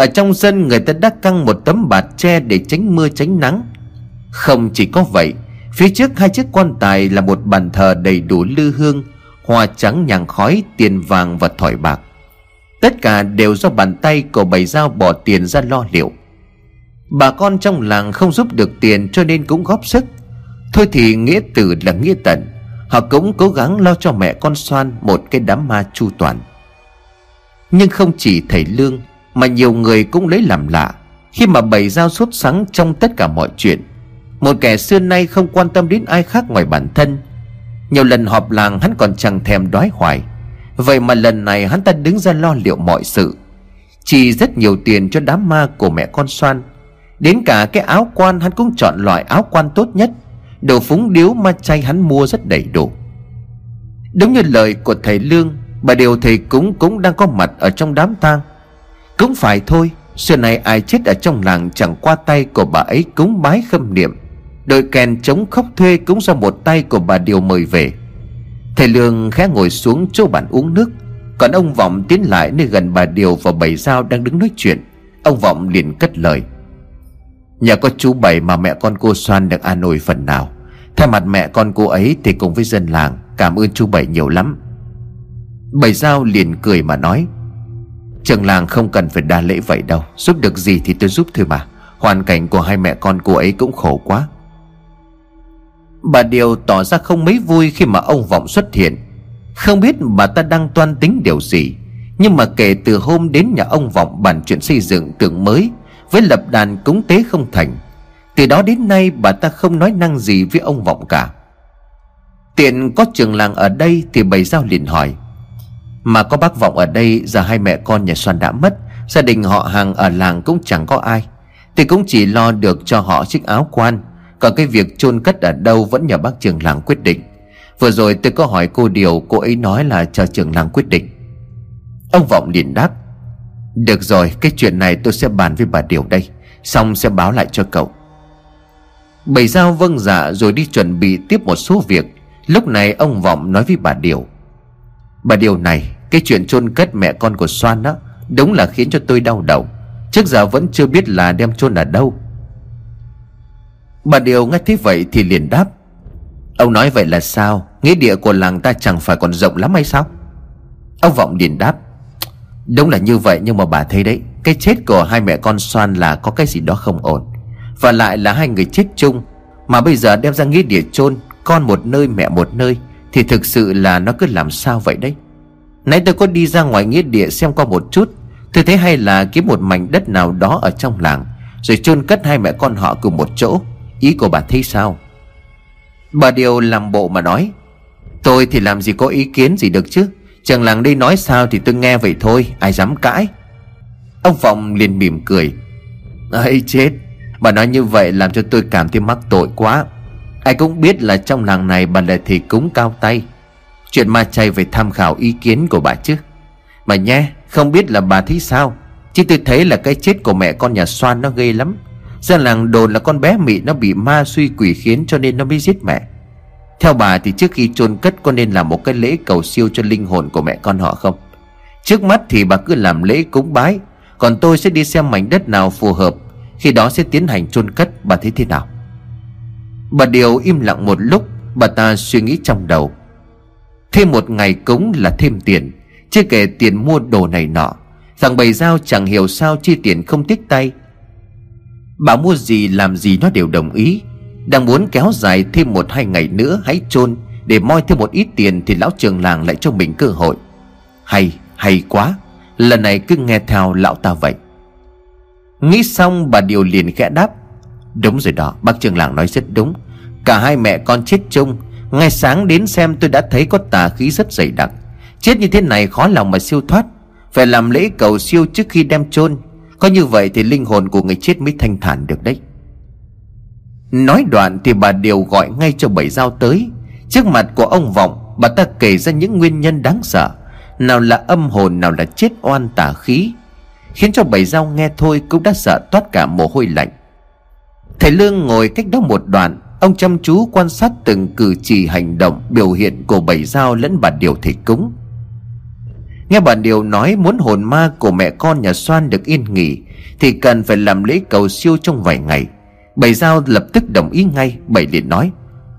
Ở trong sân người ta đã căng một tấm bạt tre để tránh mưa tránh nắng. Không chỉ có vậy Phía trước hai chiếc quan tài là một bàn thờ đầy đủ lư hương Hoa trắng nhàng khói, tiền vàng và thỏi bạc. Tất cả đều do bàn tay của bầy dao bỏ tiền ra lo liệu. Bà con trong làng không giúp được tiền cho nên cũng góp sức. Thôi thì nghĩa tử là nghĩa tận Họ cũng cố gắng lo cho mẹ con Soan một cái đám ma chu toàn. Nhưng không chỉ thầy Lương mà nhiều người cũng lấy làm lạ. Khi mà bày giao sốt sáng trong tất cả mọi chuyện, Một kẻ xưa nay không quan tâm đến ai khác ngoài bản thân. Nhiều lần họp làng hắn còn chẳng thèm đói hoài. Vậy mà lần này hắn ta đứng ra lo liệu mọi sự, Chỉ rất nhiều tiền cho đám ma của mẹ con Soan. Đến cả cái áo quan hắn cũng chọn loại áo quan tốt nhất, Đồ phúng điếu ma chay hắn mua rất đầy đủ. Đúng như lời của thầy Lương, Bà điều thầy cúng cũng đang có mặt ở trong đám tang. Cũng phải thôi, Xưa nay ai chết ở trong làng chẳng qua tay của bà ấy cúng bái khâm niệm. Đội kèn chống khóc thuê cũng do một tay của bà Điều mời về. Thầy Lương khẽ ngồi xuống chỗ bàn uống nước. Còn ông Vọng tiến lại nơi gần bà Điều và bảy dao đang đứng nói chuyện. Ông Vọng liền cất lời. Nhờ có chú Bảy mà mẹ con cô Soan được an ủi phần nào. Thay mặt mẹ con cô ấy thì cùng với dân làng, Cảm ơn chú Bảy nhiều lắm. Bảy dao liền cười mà nói. Trường làng không cần phải đa lễ vậy đâu. Giúp được gì thì tôi giúp thôi mà. Hoàn cảnh của hai mẹ con cô ấy cũng khổ quá. Bà Điều tỏ ra không mấy vui khi mà ông Vọng xuất hiện. Không biết bà ta đang toan tính điều gì, Nhưng mà kể từ hôm đến nhà ông Vọng bàn chuyện xây dựng tượng mới với lập đàn cúng tế không thành, Từ đó đến nay bà ta không nói năng gì với ông Vọng cả. Tiện có trường làng ở đây Thì bày giao liền hỏi mà có bác Vọng ở đây, Giờ hai mẹ con nhà Soan đã mất, Gia đình họ hàng ở làng cũng chẳng có ai. Thì cũng chỉ lo được cho họ chiếc áo quan, Còn cái việc chôn cất ở đâu Vẫn nhờ bác trường làng quyết định. Vừa rồi tôi có hỏi cô Điều Cô ấy nói là chờ trường làng quyết định. Ông Vọng liền đáp, được rồi, cái chuyện này tôi sẽ bàn với bà Điều đây, Xong sẽ báo lại cho cậu. Bảy giao vâng dạ rồi đi chuẩn bị tiếp một số việc. Lúc này ông Vọng nói với bà Điều Bà Điều này, Cái chuyện chôn cất mẹ con của Soan đó Đúng là khiến cho tôi đau đầu. Trước giờ vẫn chưa biết là đem chôn ở đâu. Bà Điều nghe thấy vậy thì liền đáp, Ông nói vậy là sao? Nghĩa địa của làng ta chẳng phải còn rộng lắm hay sao? Ông Vọng liền đáp, Đúng là như vậy nhưng mà bà thấy đấy, Cái chết của hai mẹ con Soan là có cái gì đó không ổn. Và lại là hai người chết chung, Mà bây giờ đem ra nghĩa địa chôn, Con một nơi, mẹ một nơi thì thực sự là nó cứ làm sao vậy đấy? Nãy tôi có đi ra ngoài nghĩa địa xem qua một chút, Tôi thấy hay là kiếm một mảnh đất nào đó ở trong làng, Rồi chôn cất hai mẹ con họ cùng một chỗ. Ý của bà thấy sao? Bà Điều làm bộ mà nói, Tôi thì làm gì có ý kiến gì được chứ? Chẳng làng đây nói sao thì tôi nghe vậy thôi, Ai dám cãi. Ông Phong liền mỉm cười ấy chết, Bà nói như vậy làm cho tôi cảm thấy mắc tội quá. Ai cũng biết là trong làng này bà là thầy cúng cao tay. Chuyện ma chay phải tham khảo ý kiến của bà chứ. Mà nhé, Không biết là bà thấy sao. Chứ tôi thấy là cái chết của mẹ con nhà Soan nó ghê lắm. Dân làng đồn là con bé Mị nó bị ma suy quỷ khiến cho nên nó mới giết mẹ. Theo bà thì trước khi chôn cất có nên làm một cái lễ cầu siêu cho linh hồn của mẹ con họ không? Trước mắt thì bà cứ làm lễ cúng bái. Còn tôi sẽ đi xem mảnh đất nào phù hợp. Khi đó sẽ tiến hành chôn cất, Bà thấy thế nào? Bà Điều im lặng một lúc, Bà ta suy nghĩ trong đầu. Thêm một ngày cúng là thêm tiền, Chưa kể tiền mua đồ này nọ. Thằng bầy giao chẳng hiểu sao chi tiền không tiếc tay. Bà mua gì làm gì nó đều đồng ý. Đang muốn kéo dài thêm một hai ngày nữa hãy chôn, Để moi thêm một ít tiền Thì lão trường làng lại cho mình cơ hội. Hay hay quá, Lần này cứ nghe theo lão ta vậy. Nghĩ xong bà Điều liền khẽ đáp. Đúng rồi đó, bác trường làng nói rất đúng. Cả hai mẹ con chết chung, Ngày sáng đến xem tôi đã thấy có tà khí rất dày đặc. Chết như thế này khó lòng mà siêu thoát, Phải làm lễ cầu siêu trước khi đem chôn. Có như vậy thì linh hồn của người chết mới thanh thản được đấy. Nói đoạn thì bà Điều gọi ngay cho bảy dao tới. Trước mặt của ông Vọng, Bà ta kể ra những nguyên nhân đáng sợ. Nào là âm hồn, nào là chết oan tà khí. Khiến cho bảy dao nghe thôi cũng đã sợ toát cả mồ hôi lạnh. Thầy Lương ngồi cách đó một đoạn, Ông chăm chú quan sát từng cử chỉ hành động, Biểu hiện của bảy dao lẫn bà Điều thầy cúng. Nghe bà Điều nói muốn hồn ma của mẹ con nhà Soan được yên nghỉ, Thì cần phải làm lễ cầu siêu trong vài ngày. Bảy Giao lập tức đồng ý ngay, Bảy liền nói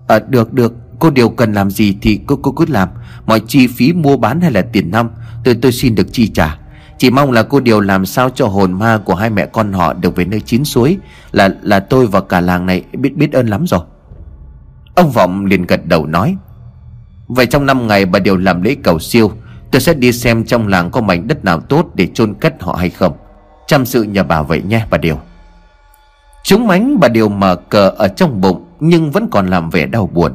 À được được Cô Điều cần làm gì thì cô cô cứ làm. Mọi chi phí mua bán hay là tiền năm Tôi tôi xin được chi trả. Chỉ mong là cô Điều làm sao cho hồn ma của hai mẹ con họ được về nơi chín suối, Là là tôi và cả làng này biết biết ơn lắm rồi. Ông Vọng liền gật đầu nói, Vậy trong năm ngày bà Điều làm lễ cầu siêu, Tôi sẽ đi xem trong làng có mảnh đất nào tốt để chôn cất họ hay không. Chăm sự nhà bà vậy nhé, bà Điều. Chúng mánh bà Điều mở cờ ở trong bụng, Nhưng vẫn còn làm vẻ đau buồn.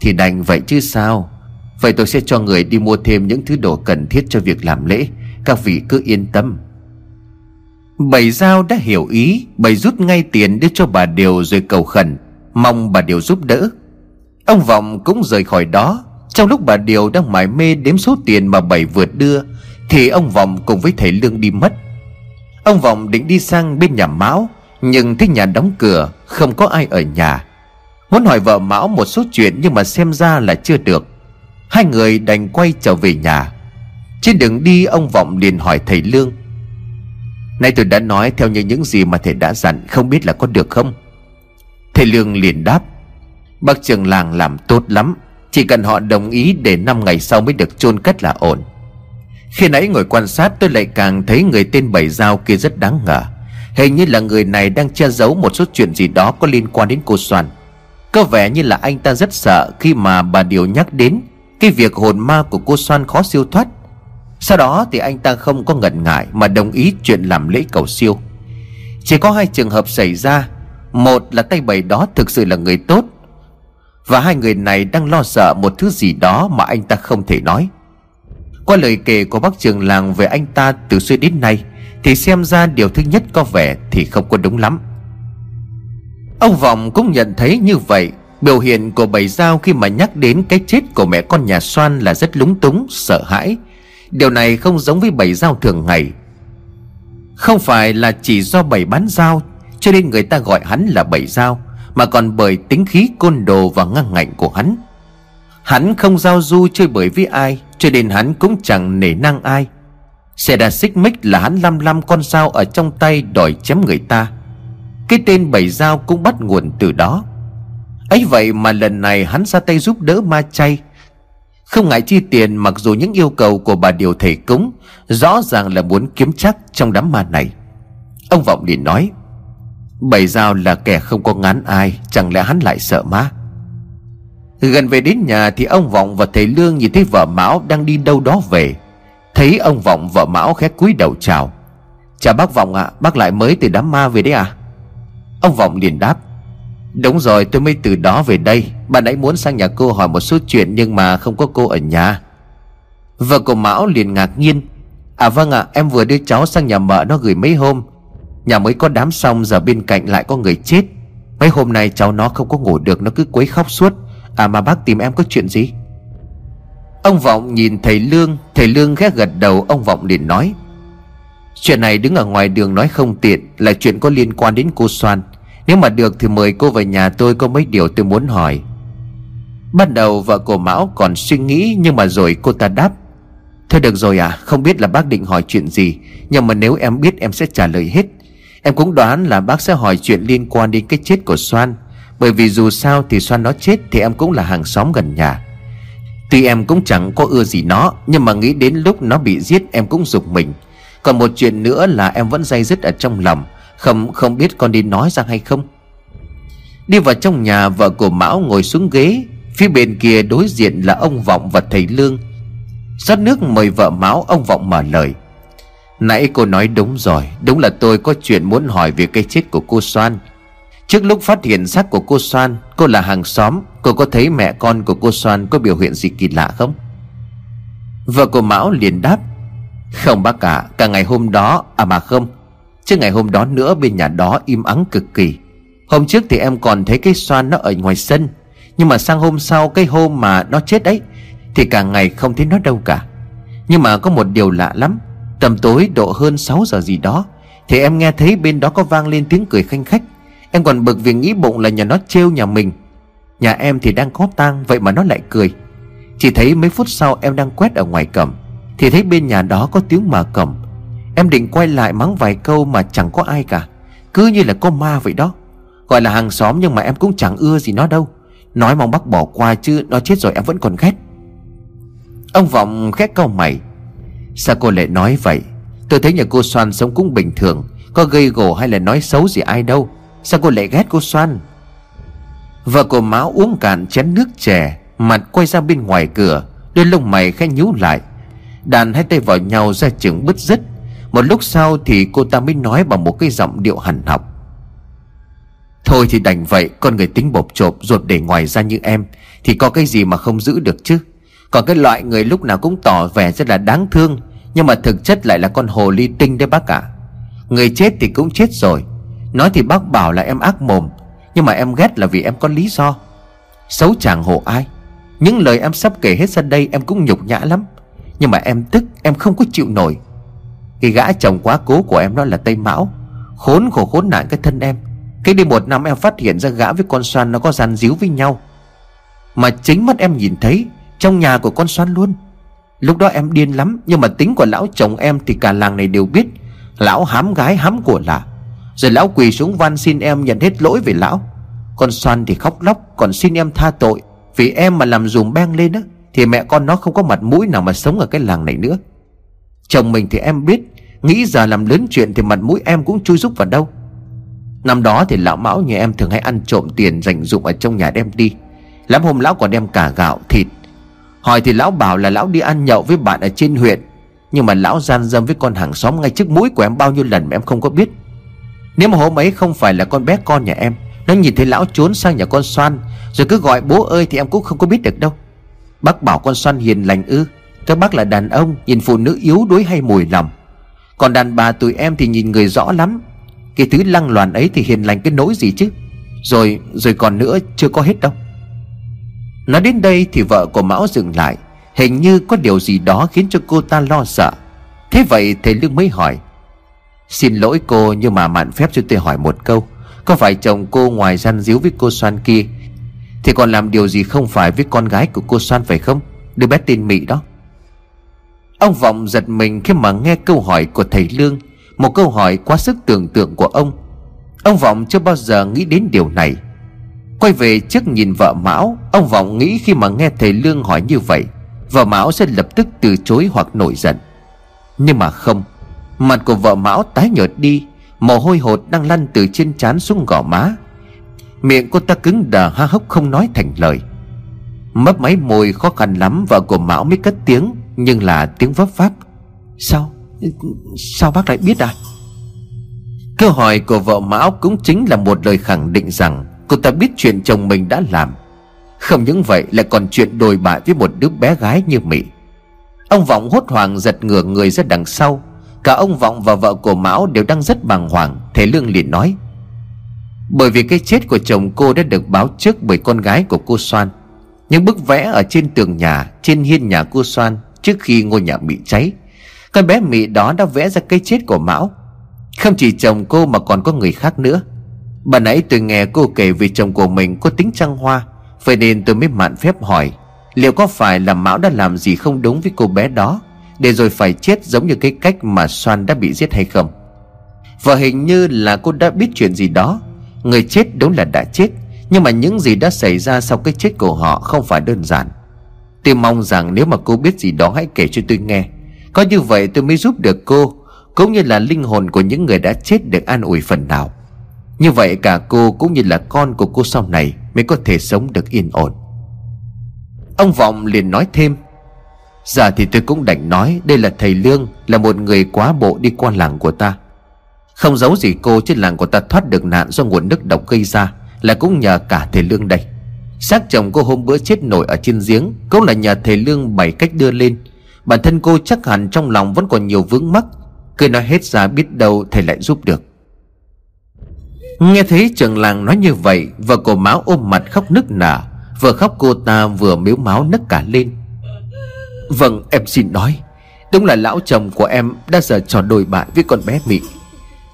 Thì đành vậy chứ sao? Vậy tôi sẽ cho người đi mua thêm những thứ đồ cần thiết cho việc làm lễ. Các vị cứ yên tâm. Bảy Giao đã hiểu ý Bảy rút ngay tiền đưa cho bà Điều rồi cầu khẩn. Mong bà Điều giúp đỡ. Ông Vọng cũng rời khỏi đó. Trong lúc bà Điều đang mải mê đếm số tiền mà bảy vượt đưa, Thì ông Vọng cùng với thầy Lương đi mất. Ông Vọng định đi sang bên nhà Mão, Nhưng thấy nhà đóng cửa, Không có ai ở nhà. Muốn hỏi vợ Mão một số chuyện Nhưng mà xem ra là chưa được. Hai người đành quay trở về nhà. Trên đường đi, ông Vọng liền hỏi thầy Lương. Nay tôi đã nói theo như những gì mà thầy đã dặn, Không biết là có được không? Thầy Lương liền đáp, Bác trường làng làm tốt lắm, chỉ cần họ đồng ý để 5 ngày sau mới được chôn cất là ổn. Khi nãy ngồi quan sát, tôi lại càng thấy người tên Bảy Giao kia rất đáng ngờ. Hình như là người này đang che giấu một số chuyện gì đó có liên quan đến cô Soan Có vẻ như là anh ta rất sợ khi mà bà Điều nhắc đến Cái việc hồn ma của cô Soan khó siêu thoát. Sau đó thì anh ta không có ngần ngại mà đồng ý chuyện làm lễ cầu siêu. Chỉ có hai trường hợp xảy ra. Một là tay bầy đó thực sự là người tốt và hai người này đang lo sợ một thứ gì đó mà anh ta không thể nói. Qua lời kể của bác trường làng về anh ta từ xưa đến nay Thì xem ra điều thứ nhất có vẻ thì không có đúng lắm. Ông Vọng cũng nhận thấy như vậy. Biểu hiện của bảy dao khi mà nhắc đến cái chết của mẹ con nhà Soan là rất lúng túng, sợ hãi. Điều này không giống với bảy dao thường ngày. Không phải là chỉ do bảy bán dao Cho nên người ta gọi hắn là bảy dao mà còn bởi tính khí, côn đồ và ngang ngạnh của hắn. Hắn không giao du chơi bời với ai, Cho nên hắn cũng chẳng nể năng ai. Xe đà xích mích là hắn lăm lăm con dao ở trong tay đòi chém người ta. Cái tên bảy dao cũng bắt nguồn từ đó. Ấy vậy mà lần này hắn ra tay giúp đỡ ma chay. Không ngại chi tiền mặc dù những yêu cầu của bà điều thầy cúng Rõ ràng là muốn kiếm chắc trong đám ma này. Ông Vọng liền nói Bảy dao là kẻ không có ngán ai Chẳng lẽ hắn lại sợ má Gần về đến nhà thì ông Vọng và thầy Lương nhìn thấy vợ Mão đang đi đâu đó về. Thấy ông Vọng vợ Mão khẽ cúi đầu chào. Chào bác Vọng ạ à, Bác lại mới từ đám ma về đấy à? Ông Vọng liền đáp Đúng rồi tôi mới từ đó về đây. Bạn ấy muốn sang nhà cô hỏi một số chuyện Nhưng mà không có cô ở nhà. Vợ của Mão liền ngạc nhiên. À vâng ạ à, em vừa đưa cháu sang nhà mợ nó gửi mấy hôm. Nhà mới có đám xong giờ bên cạnh lại có người chết. Mấy hôm nay cháu nó không có ngủ được Nó cứ quấy khóc suốt. À mà bác tìm em có chuyện gì? Ông Vọng nhìn thầy Lương Thầy Lương ghé gật đầu Ông Vọng liền nói. Chuyện này đứng ở ngoài đường nói không tiện Là chuyện có liên quan đến cô Soan. Nếu mà được thì mời cô về nhà tôi Có mấy điều tôi muốn hỏi. Ban đầu vợ của Mão còn suy nghĩ, Nhưng mà rồi cô ta đáp. Thôi được rồi à Không biết là bác định hỏi chuyện gì, Nhưng mà nếu em biết em sẽ trả lời hết. Em cũng đoán là bác sẽ hỏi chuyện liên quan đến cái chết của Soan, Bởi vì dù sao thì Soan nó chết Thì em cũng là hàng xóm gần nhà. Tuy em cũng chẳng có ưa gì nó, Nhưng mà nghĩ đến lúc nó bị giết em cũng dục mình. Còn một chuyện nữa là em vẫn dây dứt ở trong lòng không không biết con đi nói ra hay không. Đi vào trong nhà, vợ của Mão ngồi xuống ghế. Phía bên kia đối diện là ông Vọng và thầy Lương. Rót nước mời vợ Mão, ông Vọng mở lời. Nãy cô nói đúng rồi, Đúng là tôi có chuyện muốn hỏi về cái chết của cô Soan. Trước lúc phát hiện xác của cô Soan, Cô là hàng xóm, Cô có thấy mẹ con của cô Soan có biểu hiện gì kỳ lạ không? Vợ của Mão liền đáp. Không bác cả Cả ngày hôm đó À mà không Chứ ngày hôm đó nữa bên nhà đó im ắng cực kỳ. Hôm trước thì em còn thấy cái xoan nó ở ngoài sân, Nhưng mà sang hôm sau cái hôm mà nó chết ấy Thì cả ngày không thấy nó đâu cả. Nhưng mà có một điều lạ lắm, Tầm tối độ hơn 6 giờ gì đó, Thì em nghe thấy bên đó có vang lên tiếng cười khanh khách. Em còn bực vì nghĩ bụng là nhà nó trêu nhà mình. Nhà em thì đang có tang, Vậy mà nó lại cười. Chỉ thấy mấy phút sau em đang quét ở ngoài cổng, Thì thấy bên nhà đó có tiếng mở cổng. Em định quay lại mắng vài câu mà chẳng có ai cả. Cứ như là có ma vậy đó. Gọi là hàng xóm nhưng mà em cũng chẳng ưa gì nó đâu. Nói mong bác bỏ qua chứ, Nó chết rồi em vẫn còn ghét. Ông Vọng khét câu mày. Sao cô lại nói vậy? Tôi thấy nhà cô Soan sống cũng bình thường. Có gây gổ hay là nói xấu gì ai đâu. Sao cô lại ghét cô Soan? Vợ của Mão uống cạn chén nước chè, Mặt quay ra bên ngoài cửa, Đôi lông mày khẽ nhíu lại. Đàn hai tay vào nhau ra chừng bứt rứt. Một lúc sau thì cô ta mới nói bằng một cái giọng điệu hằn học. Thôi thì đành vậy, Con người tính bộp chộp, ruột để ngoài ra như em, Thì có cái gì mà không giữ được chứ? Còn cái loại người lúc nào cũng tỏ vẻ rất là đáng thương, Nhưng mà thực chất lại là con hồ ly tinh đấy bác ạ. Người chết thì cũng chết rồi. Nói thì bác bảo là em ác mồm, Nhưng mà em ghét là vì em có lý do. Xấu chàng hộ ai. Những lời em sắp kể hết ra đây em cũng nhục nhã lắm. Nhưng mà em tức, em không có chịu nổi. Cái gã chồng quá cố của em đó là Tây Mão, Khốn khổ khốn nạn cái thân em. Cái đi một năm em phát hiện ra gã với con xoan nó có gian díu với nhau. Mà chính mắt em nhìn thấy, Trong nhà của con xoan luôn. Lúc đó em điên lắm, Nhưng mà tính của lão chồng em thì cả làng này đều biết. Lão hám gái hám của lạ. Rồi lão quỳ xuống van xin em nhận hết lỗi về lão. Con xoan thì khóc lóc, Còn xin em tha tội. Vì em mà làm dùm beng lên á, Thì mẹ con nó không có mặt mũi nào mà sống ở cái làng này nữa. Chồng mình thì em biết Nghĩ giờ làm lớn chuyện thì mặt mũi em cũng chui rúc vào đâu. Năm đó thì lão mão nhà em thường hay ăn trộm tiền dành dụng ở trong nhà đem đi. Lắm hôm lão còn đem cả gạo, thịt. Hỏi thì lão bảo là lão đi ăn nhậu với bạn ở trên huyện. Nhưng mà lão gian dâm với con hàng xóm ngay trước mũi của em bao nhiêu lần mà em không có biết. Nếu mà hôm ấy không phải là con bé con nhà em Nó nhìn thấy lão trốn sang nhà con Xoan Rồi cứ gọi bố ơi thì em cũng không có biết được đâu. Bác bảo con Xoan hiền lành ư. Các bác là đàn ông Nhìn phụ nữ yếu đuối hay mùi lòng. Còn đàn bà tụi em thì nhìn người rõ lắm. Cái thứ lăng loàn ấy thì hiền lành cái nỗi gì chứ? Rồi rồi còn nữa chưa có hết đâu. Nói đến đây thì vợ của Mão dừng lại. Hình như có điều gì đó khiến cho cô ta lo sợ. Thế vậy thầy Lương mới hỏi, Xin lỗi cô, nhưng mà mạn phép cho tôi hỏi một câu. Có phải chồng cô ngoài gian díu với cô Soan kia, Thì còn làm điều gì không phải với con gái của cô Soan phải không? Đứa bé tên Mỹ đó. Ông Vọng giật mình khi mà nghe câu hỏi của thầy Lương, Một câu hỏi quá sức tưởng tượng của ông. Ông Vọng chưa bao giờ nghĩ đến điều này. Quay về trước nhìn vợ Mão, Ông Vọng nghĩ khi mà nghe thầy Lương hỏi như vậy, Vợ Mão sẽ lập tức từ chối hoặc nổi giận. Nhưng mà không, Mặt của vợ Mão tái nhợt đi, Mồ hôi hột đang lăn từ trên trán xuống gò má. Miệng cô ta cứng đờ ha hốc không nói thành lời. Mấp máy môi khó khăn lắm, Vợ của Mão mới cất tiếng. Nhưng là tiếng vấp pháp Sao? Sao bác lại biết à? Câu hỏi của vợ Mão cũng chính là một lời khẳng định rằng Cô ta biết chuyện chồng mình đã làm. Không những vậy, lại còn chuyện đồi bại với một đứa bé gái như Mỹ Ông Vọng hốt hoảng giật ngửa người ra đằng sau. Cả ông Vọng và vợ của Mão đều đang rất bàng hoàng thế Lương liền nói. Bởi vì cái chết của chồng cô đã được báo trước bởi con gái của cô Soan. Những bức vẽ ở trên tường nhà, Trên hiên nhà cô Soan Trước khi ngôi nhà bị cháy. Con bé Mỹ đó đã vẽ ra cái chết của Mão. Không chỉ chồng cô mà còn có người khác nữa. Bà nãy tôi nghe cô kể về chồng của mình có tính trăng hoa, Vậy nên tôi mới mạn phép hỏi, Liệu có phải là Mão đã làm gì không đúng với cô bé đó, để rồi phải chết giống như cái cách mà xoan đã bị giết hay không? Và hình như là cô đã biết chuyện gì đó. Người chết đúng là đã chết, Nhưng mà những gì đã xảy ra sau cái chết của họ không phải đơn giản. Tôi mong rằng nếu mà cô biết gì đó hãy kể cho tôi nghe. Có như vậy tôi mới giúp được cô, Cũng như là linh hồn của những người đã chết được an ủi phần nào. Như vậy cả cô cũng như là con của cô sau này Mới có thể sống được yên ổn. Ông Vọng liền nói thêm Giờ thì tôi cũng đành nói, Đây là thầy Lương, Là một người quá bộ đi qua làng của ta. Không giấu gì cô chứ làng của ta thoát được nạn Do nguồn nước độc gây ra, Là cũng nhờ cả thầy Lương đây. Xác chồng cô hôm bữa chết nổi ở trên giếng, Cũng là nhà thầy Lương bày cách đưa lên. Bản thân cô chắc hẳn trong lòng vẫn còn nhiều vướng mắc, Cứ nói hết ra biết đâu thầy lại giúp được. Nghe thấy trường làng nói như vậy, Vợ cổ máu ôm mặt khóc nức nở Vừa khóc cô ta vừa miếu máu nấc cả lên. Vâng em xin nói, Đúng là lão chồng của em đã giờ trò đồi bại với con bé Mị.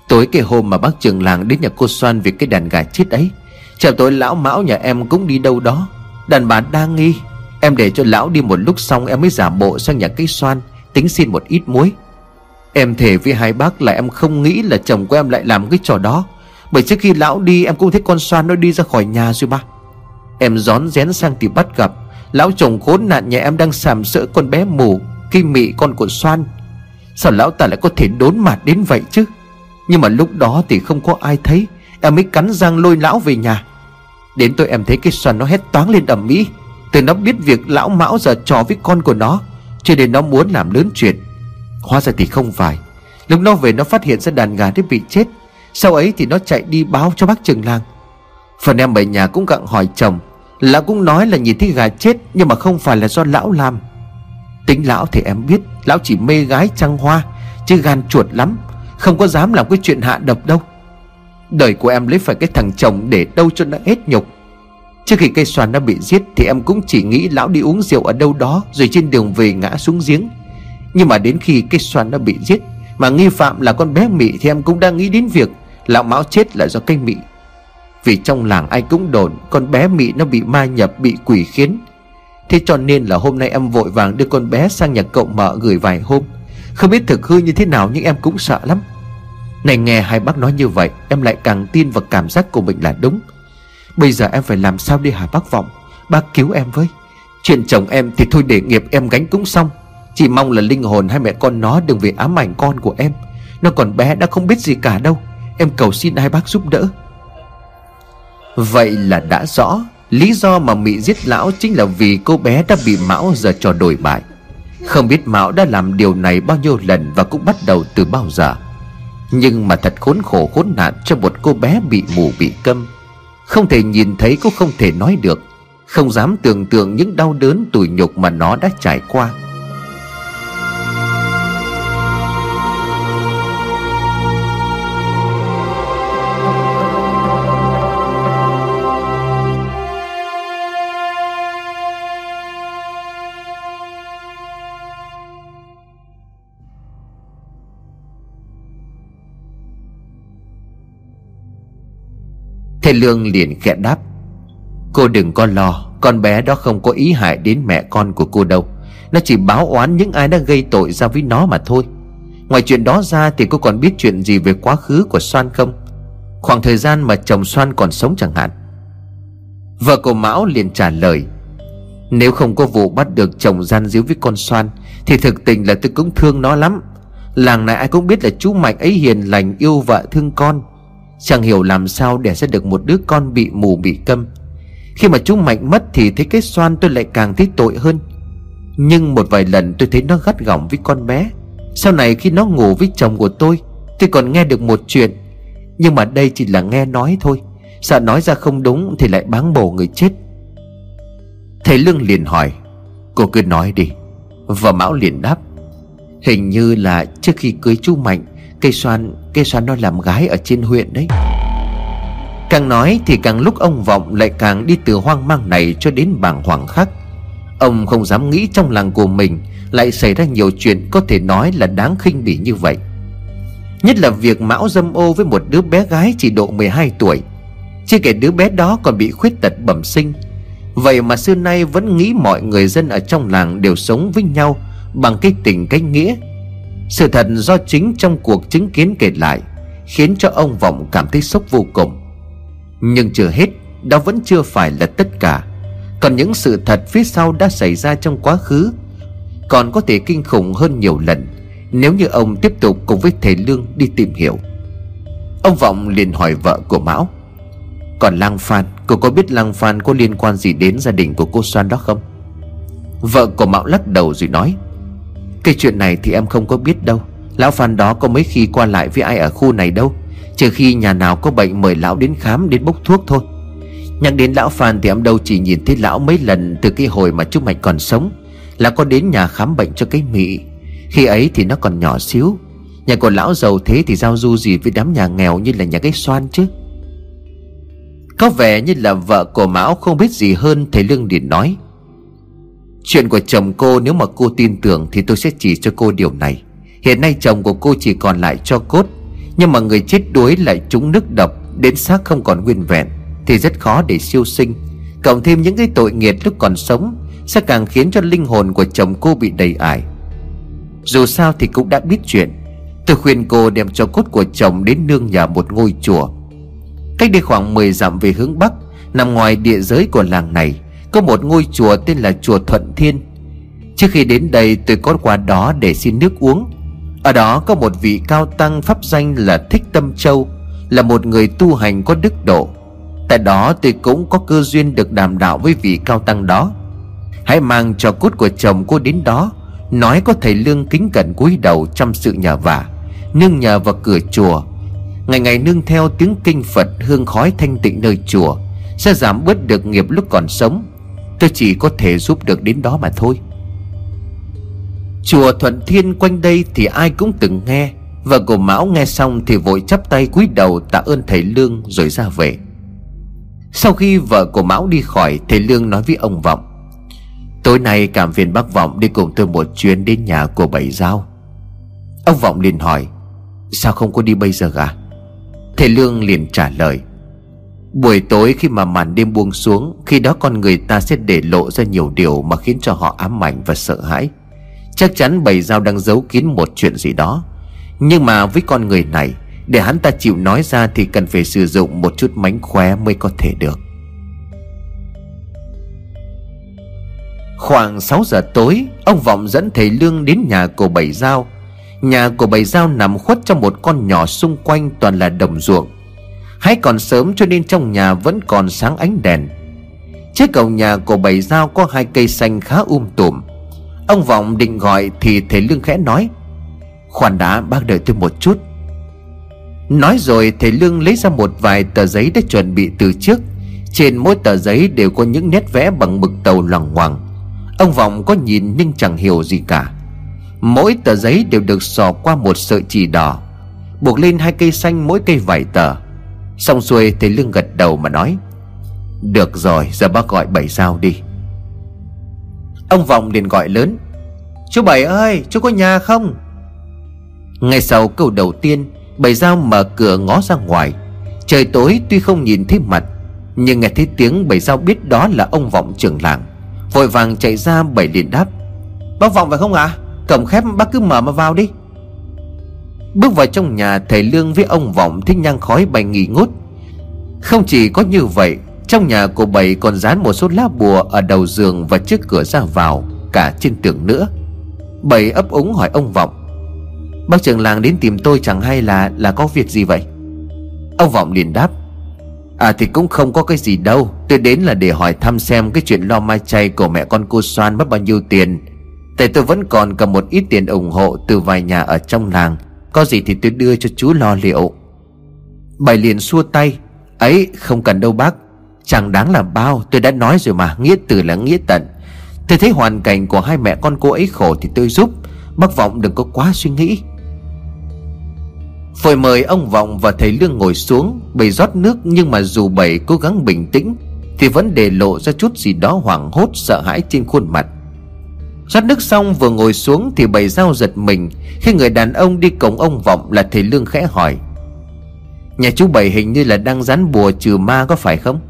Tối cái hôm mà bác trường làng đến nhà cô Soan vì cái đàn gà chết ấy Chào tối lão mão, nhà em cũng đi đâu đó. Đàn bà đang nghi. Em để cho lão đi một lúc xong em mới giả bộ sang nhà cây xoan, Tính xin một ít muối. Em thề với hai bác là em không nghĩ là chồng của em lại làm cái trò đó. Bởi trước khi lão đi, em cũng thấy con xoan nó đi ra khỏi nhà rồi ba Em rón rén sang thì bắt gặp, Lão chồng khốn nạn nhà em đang sàm sỡ con bé mù Khi mị con của xoan. Sao lão ta lại có thể đốn mặt đến vậy chứ? Nhưng mà lúc đó thì không có ai thấy. Em mới cắn răng lôi lão về nhà. Đến tôi em thấy cái Soan nó hét toáng lên ẩm mỹ Từ nó biết việc lão mão giờ trò với con của nó, Cho nên nó muốn làm lớn chuyện. Hóa ra thì không phải. Lúc nó về nó phát hiện ra đàn gà đã bị chết. Sau ấy thì nó chạy đi báo cho bác trường làng. Phần em ở nhà cũng gặng hỏi chồng. Lão cũng nói là nhìn thấy gà chết, Nhưng mà không phải là do lão làm. Tính lão thì em biết, Lão chỉ mê gái trăng hoa, Chứ gan chuột lắm. Không có dám làm cái chuyện hạ độc đâu. Đời của em lấy phải cái thằng chồng để đâu cho nó hết nhục. Trước khi cây xoàn nó bị giết Thì em cũng chỉ nghĩ lão đi uống rượu ở đâu đó Rồi trên đường về ngã xuống giếng. Nhưng mà đến khi cây xoàn nó bị giết, Mà nghi phạm là con bé Mị Thì em cũng đang nghĩ đến việc Lão Mão chết là do cây Mị. Vì trong làng ai cũng đồn Con bé Mị nó bị ma nhập, bị quỷ khiến. Thế cho nên là hôm nay em vội vàng đưa con bé sang nhà cậu mợ gửi vài hôm. Không biết thực hư như thế nào nhưng em cũng sợ lắm. Này nghe hai bác nói như vậy, Em lại càng tin vào cảm giác của mình là đúng. Bây giờ em phải làm sao đi hả bác Vọng? Bác cứu em với. Chuyện chồng em thì thôi để nghiệp em gánh cũng xong. Chỉ mong là linh hồn hai mẹ con nó đừng về ám ảnh con của em. Nó còn bé đã không biết gì cả đâu. Em cầu xin hai bác giúp đỡ. Vậy là đã rõ. Lý do mà mỹ giết lão chính là vì cô bé đã bị Mão giờ trò đổi bại. Không biết Mão đã làm điều này bao nhiêu lần và cũng bắt đầu từ bao giờ. Nhưng mà thật khốn khổ khốn nạn cho một cô bé bị mù bị câm. Không thể nhìn thấy cũng không thể nói được. Không dám tưởng tượng những đau đớn tủi nhục mà nó đã trải qua. Thầy Lương liền khẽ đáp, Cô đừng có lo, Con bé đó không có ý hại đến mẹ con của cô đâu. Nó chỉ báo oán những ai đã gây tội ra với nó mà thôi. Ngoài chuyện đó ra thì cô còn biết chuyện gì về quá khứ của Soan không? Khoảng thời gian mà chồng Soan còn sống chẳng hạn. Vợ của Mão liền trả lời, Nếu không có vụ bắt được chồng gian díu với con Soan, Thì thực tình là tôi cũng thương nó lắm. Làng này ai cũng biết là chú Mạnh ấy hiền lành, yêu vợ thương con. Chẳng hiểu làm sao để ra được một đứa con bị mù bị câm. Khi mà chú Mạnh mất thì thấy cái xoan tôi lại càng thấy tội hơn. Nhưng một vài lần tôi thấy nó gắt gỏng với con bé. Sau này khi nó ngủ với chồng của tôi Tôi còn nghe được một chuyện. Nhưng mà đây chỉ là nghe nói thôi. Sợ nói ra không đúng thì lại báng bổ người chết. Thầy Lương liền hỏi, Cô cứ nói đi. Và Mão liền đáp, Hình như là trước khi cưới chú Mạnh, Cây xoan cái xoan nó làm gái ở trên huyện đấy? Càng nói thì càng lúc ông Vọng lại càng đi từ hoang mang này cho đến bảng hoàng khác. Ông không dám nghĩ trong làng của mình Lại xảy ra nhiều chuyện có thể nói là đáng khinh bỉ như vậy. Nhất là việc Mão dâm ô với một đứa bé gái chỉ độ 12 tuổi. Chưa kể đứa bé đó còn bị khuyết tật bẩm sinh. Vậy mà xưa nay vẫn nghĩ mọi người dân ở trong làng đều sống với nhau Bằng cái tình cái nghĩa sự thật do chính trong cuộc chứng kiến kể lại Khiến cho ông Vọng cảm thấy sốc vô cùng. Nhưng chưa hết, Đó vẫn chưa phải là tất cả. Còn những sự thật phía sau đã xảy ra trong quá khứ Còn có thể kinh khủng hơn nhiều lần Nếu như ông tiếp tục cùng với thầy Lương đi tìm hiểu. Ông Vọng liền hỏi vợ của Mão, Còn Lang Phan, Cô có biết Lang Phan có liên quan gì đến gia đình của cô Soan đó không? Vợ của Mão lắc đầu rồi nói cái chuyện này thì em không có biết đâu. Lão Phan đó có mấy khi qua lại với ai ở khu này đâu. Trừ khi nhà nào có bệnh mời lão đến khám, đến bốc thuốc thôi. Nhắc đến lão Phan thì em đâu chỉ nhìn thấy lão mấy lần Từ cái hồi mà chú Mạnh còn sống. Là có đến nhà khám bệnh cho cái mị. Khi ấy thì nó còn nhỏ xíu. Nhà của lão giàu thế thì giao du gì với đám nhà nghèo như là nhà cái xoan chứ? Có vẻ như là vợ của Mão không biết gì hơn Thầy Lương Điền nói. Chuyện của chồng cô nếu mà cô tin tưởng Thì tôi sẽ chỉ cho cô điều này. Hiện nay chồng của cô chỉ còn lại cho cốt, Nhưng mà người chết đuối lại trúng nước độc, Đến xác không còn nguyên vẹn, Thì rất khó để siêu sinh. Cộng thêm những cái tội nghiệt lúc còn sống, Sẽ càng khiến cho linh hồn của chồng cô bị đầy ải. Dù sao thì cũng đã biết chuyện, Tôi khuyên cô đem cho cốt của chồng đến nương nhà một ngôi chùa. Cách đây khoảng 10 dặm về hướng Bắc, Nằm ngoài địa giới của làng này có một ngôi chùa tên là chùa Thuận Thiên. Trước khi đến đây, tôi có qua đó để xin nước uống. Ở đó có một vị cao tăng pháp danh là Thích Tâm Châu, Là một người tu hành có đức độ. Tại đó tôi cũng có cơ duyên được đàm đạo với vị cao tăng đó. Hãy mang cho cốt của chồng cô đến đó, Nói có thầy lương kính cẩn cúi đầu chăm sự nhà vả, Nương nhờ vào cửa chùa. Ngày ngày nương theo tiếng kinh Phật, Hương khói thanh tịnh nơi chùa, Sẽ giảm bớt được nghiệp lúc còn sống. Tôi chỉ có thể giúp được đến đó mà thôi. Chùa Thuận Thiên quanh đây thì ai cũng từng nghe, Và cổ Mão nghe xong thì vội chắp tay cúi đầu tạ ơn thầy Lương rồi ra về. Sau khi vợ của Mão đi khỏi, Thầy Lương nói với ông Vọng, Tối nay cảm phiền bác Vọng đi cùng tôi một chuyến đến nhà của Bảy Giao Ông Vọng liền hỏi, Sao không có đi bây giờ à Thầy Lương liền trả lời Buổi tối khi mà màn đêm buông xuống, Khi đó con người ta sẽ để lộ ra nhiều điều Mà khiến cho họ ám ảnh và sợ hãi. Chắc chắn bầy dao đang giấu kín một chuyện gì đó. Nhưng mà với con người này, Để hắn ta chịu nói ra Thì cần phải sử dụng một chút mánh khóe mới có thể được. Khoảng 6 giờ tối, Ông Vọng dẫn thầy Lương đến nhà của bầy dao. Nhà của bầy dao nằm khuất trong một con nhỏ xung quanh toàn là đồng ruộng. Hãy còn sớm cho nên trong nhà vẫn còn sáng ánh đèn. Trước cầu nhà của bầy dao có hai cây xanh khá um tùm. Ông Vọng định gọi thì thầy Lương khẽ nói, Khoan đã, bác đợi tôi một chút. Nói rồi thầy Lương lấy ra một vài tờ giấy đã chuẩn bị từ trước. Trên mỗi tờ giấy đều có những nét vẽ bằng mực tàu loằng ngoằng. Ông Vọng có nhìn nhưng chẳng hiểu gì cả. Mỗi tờ giấy đều được sò qua một sợi chỉ đỏ, Buộc lên hai cây xanh mỗi cây vài tờ. Xong xuôi thầy Lương gật đầu mà nói, Được rồi, giờ bác gọi bảy sao đi. Ông Vọng liền gọi lớn, Chú Bảy ơi, chú có nhà không? Ngay sau câu đầu tiên, Bảy Giao mở cửa ngó ra ngoài. Trời tối tuy không nhìn thấy mặt, Nhưng nghe thấy tiếng Bảy Giao biết đó là ông Vọng trưởng làng. Vội vàng chạy ra, Bảy liền đáp, Bác Vọng phải không ạ? À? Cổng khép bác cứ mở mà vào đi. Bước vào trong nhà, thầy Lương với ông Vọng thích nhang khói bay nghỉ ngút. Không chỉ có như vậy, Trong nhà của bảy còn dán một số lá bùa Ở đầu giường và trước cửa ra vào, Cả trên tường nữa. Bảy ấp úng hỏi ông Vọng Bác trưởng làng đến tìm tôi chẳng hay là là có việc gì vậy? Ông Vọng liền đáp À thì cũng không có cái gì đâu. Tôi đến là để hỏi thăm xem cái chuyện lo mai chay của mẹ con cô Soan mất bao nhiêu tiền. Tại tôi vẫn còn cầm một ít tiền ủng hộ từ vài nhà ở trong làng. Có gì thì tôi đưa cho chú lo liệu. Bảy liền xua tay. Ấy, không cần đâu bác. Chẳng đáng là bao, tôi đã nói rồi mà. Nghĩa từ là nghĩa tận. Tôi thấy hoàn cảnh của hai mẹ con cô ấy khổ thì tôi giúp. Bác Vọng đừng có quá suy nghĩ. Phổi mời ông Vọng và thầy Lương ngồi xuống. Bày rót nước nhưng mà dù bảy cố gắng bình tĩnh Thì vẫn để lộ ra chút gì đó hoảng hốt, sợ hãi trên khuôn mặt rót nước xong vừa ngồi xuống thì bầy dao giật mình, khi người đàn ông đi cổng ông vọng là thầy lương khẽ hỏi, nhà chú bảy hình như là đang dán bùa trừ ma có phải không?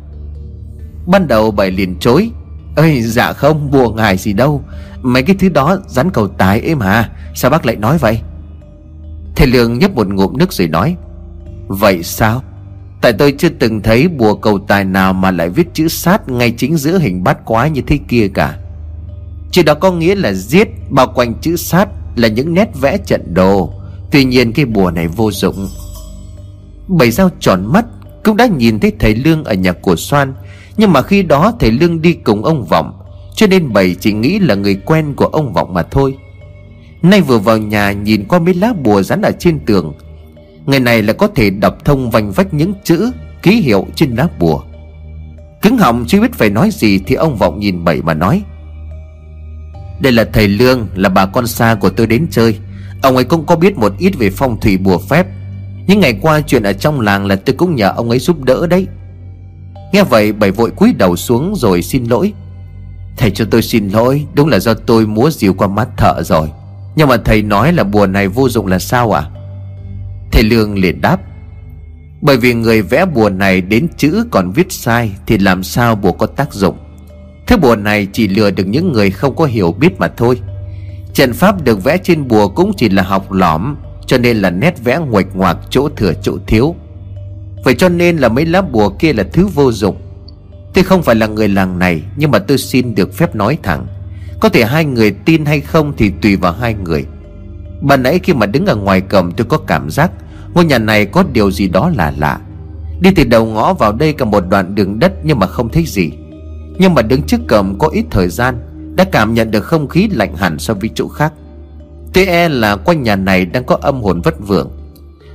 Ban đầu bảy liền chối ơi dạ không, bùa ngài gì đâu, mấy cái thứ đó dán cầu tài ấy mà, sao bác lại nói vậy? Thầy lương nhấp một ngụm nước rồi nói, vậy sao? Tại tôi chưa từng thấy bùa cầu tài nào mà lại viết chữ sát ngay chính giữa hình bát quái như thế kia cả. Chữ đó có nghĩa là giết, Bao quanh chữ sát là những nét vẽ trận đồ. Tuy nhiên cái bùa này vô dụng. Bảy dao tròn mắt, Cũng đã nhìn thấy thầy Lương ở nhà của Soan. Nhưng mà khi đó thầy Lương đi cùng ông Vọng, Cho nên bảy chỉ nghĩ là người quen của ông Vọng mà thôi. Nay vừa vào nhà nhìn qua mấy lá bùa dán ở trên tường. Người này là có thể đọc thông vành vách những chữ, Ký hiệu trên lá bùa. Cứng họng chưa biết phải nói gì Thì ông Vọng nhìn bảy mà nói. Đây là thầy Lương, Là bà con xa của tôi đến chơi. Ông ấy cũng có biết một ít về phong thủy bùa phép. Những ngày qua chuyện ở trong làng là tôi cũng nhờ ông ấy giúp đỡ đấy. Nghe vậy, bảy vội cúi đầu xuống rồi xin lỗi. Thầy cho tôi xin lỗi, Đúng là do tôi múa dìu qua mắt thợ rồi. Nhưng mà thầy nói là bùa này vô dụng là sao à Thầy Lương liền đáp. Bởi vì người vẽ bùa này đến chữ còn viết sai Thì làm sao bùa có tác dụng? Thứ bùa này chỉ lừa được những người không có hiểu biết mà thôi. Trận pháp được vẽ trên bùa cũng chỉ là học lõm, Cho nên là nét vẽ nguệch ngoạc chỗ thừa chỗ thiếu. Vậy cho nên là mấy lá bùa kia là thứ vô dụng. Tôi không phải là người làng này, Nhưng mà tôi xin được phép nói thẳng. Có thể hai người tin hay không thì tùy vào hai người. Bà nãy khi mà đứng ở ngoài cổng, tôi có cảm giác Ngôi nhà này có điều gì đó là lạ. Đi từ đầu ngõ vào đây cả một đoạn đường đất nhưng mà không thấy gì. Nhưng mà đứng trước cổng có ít thời gian, Đã cảm nhận được không khí lạnh hẳn so với chỗ khác. Tôi e là quanh nhà này đang có âm hồn vất vưởng.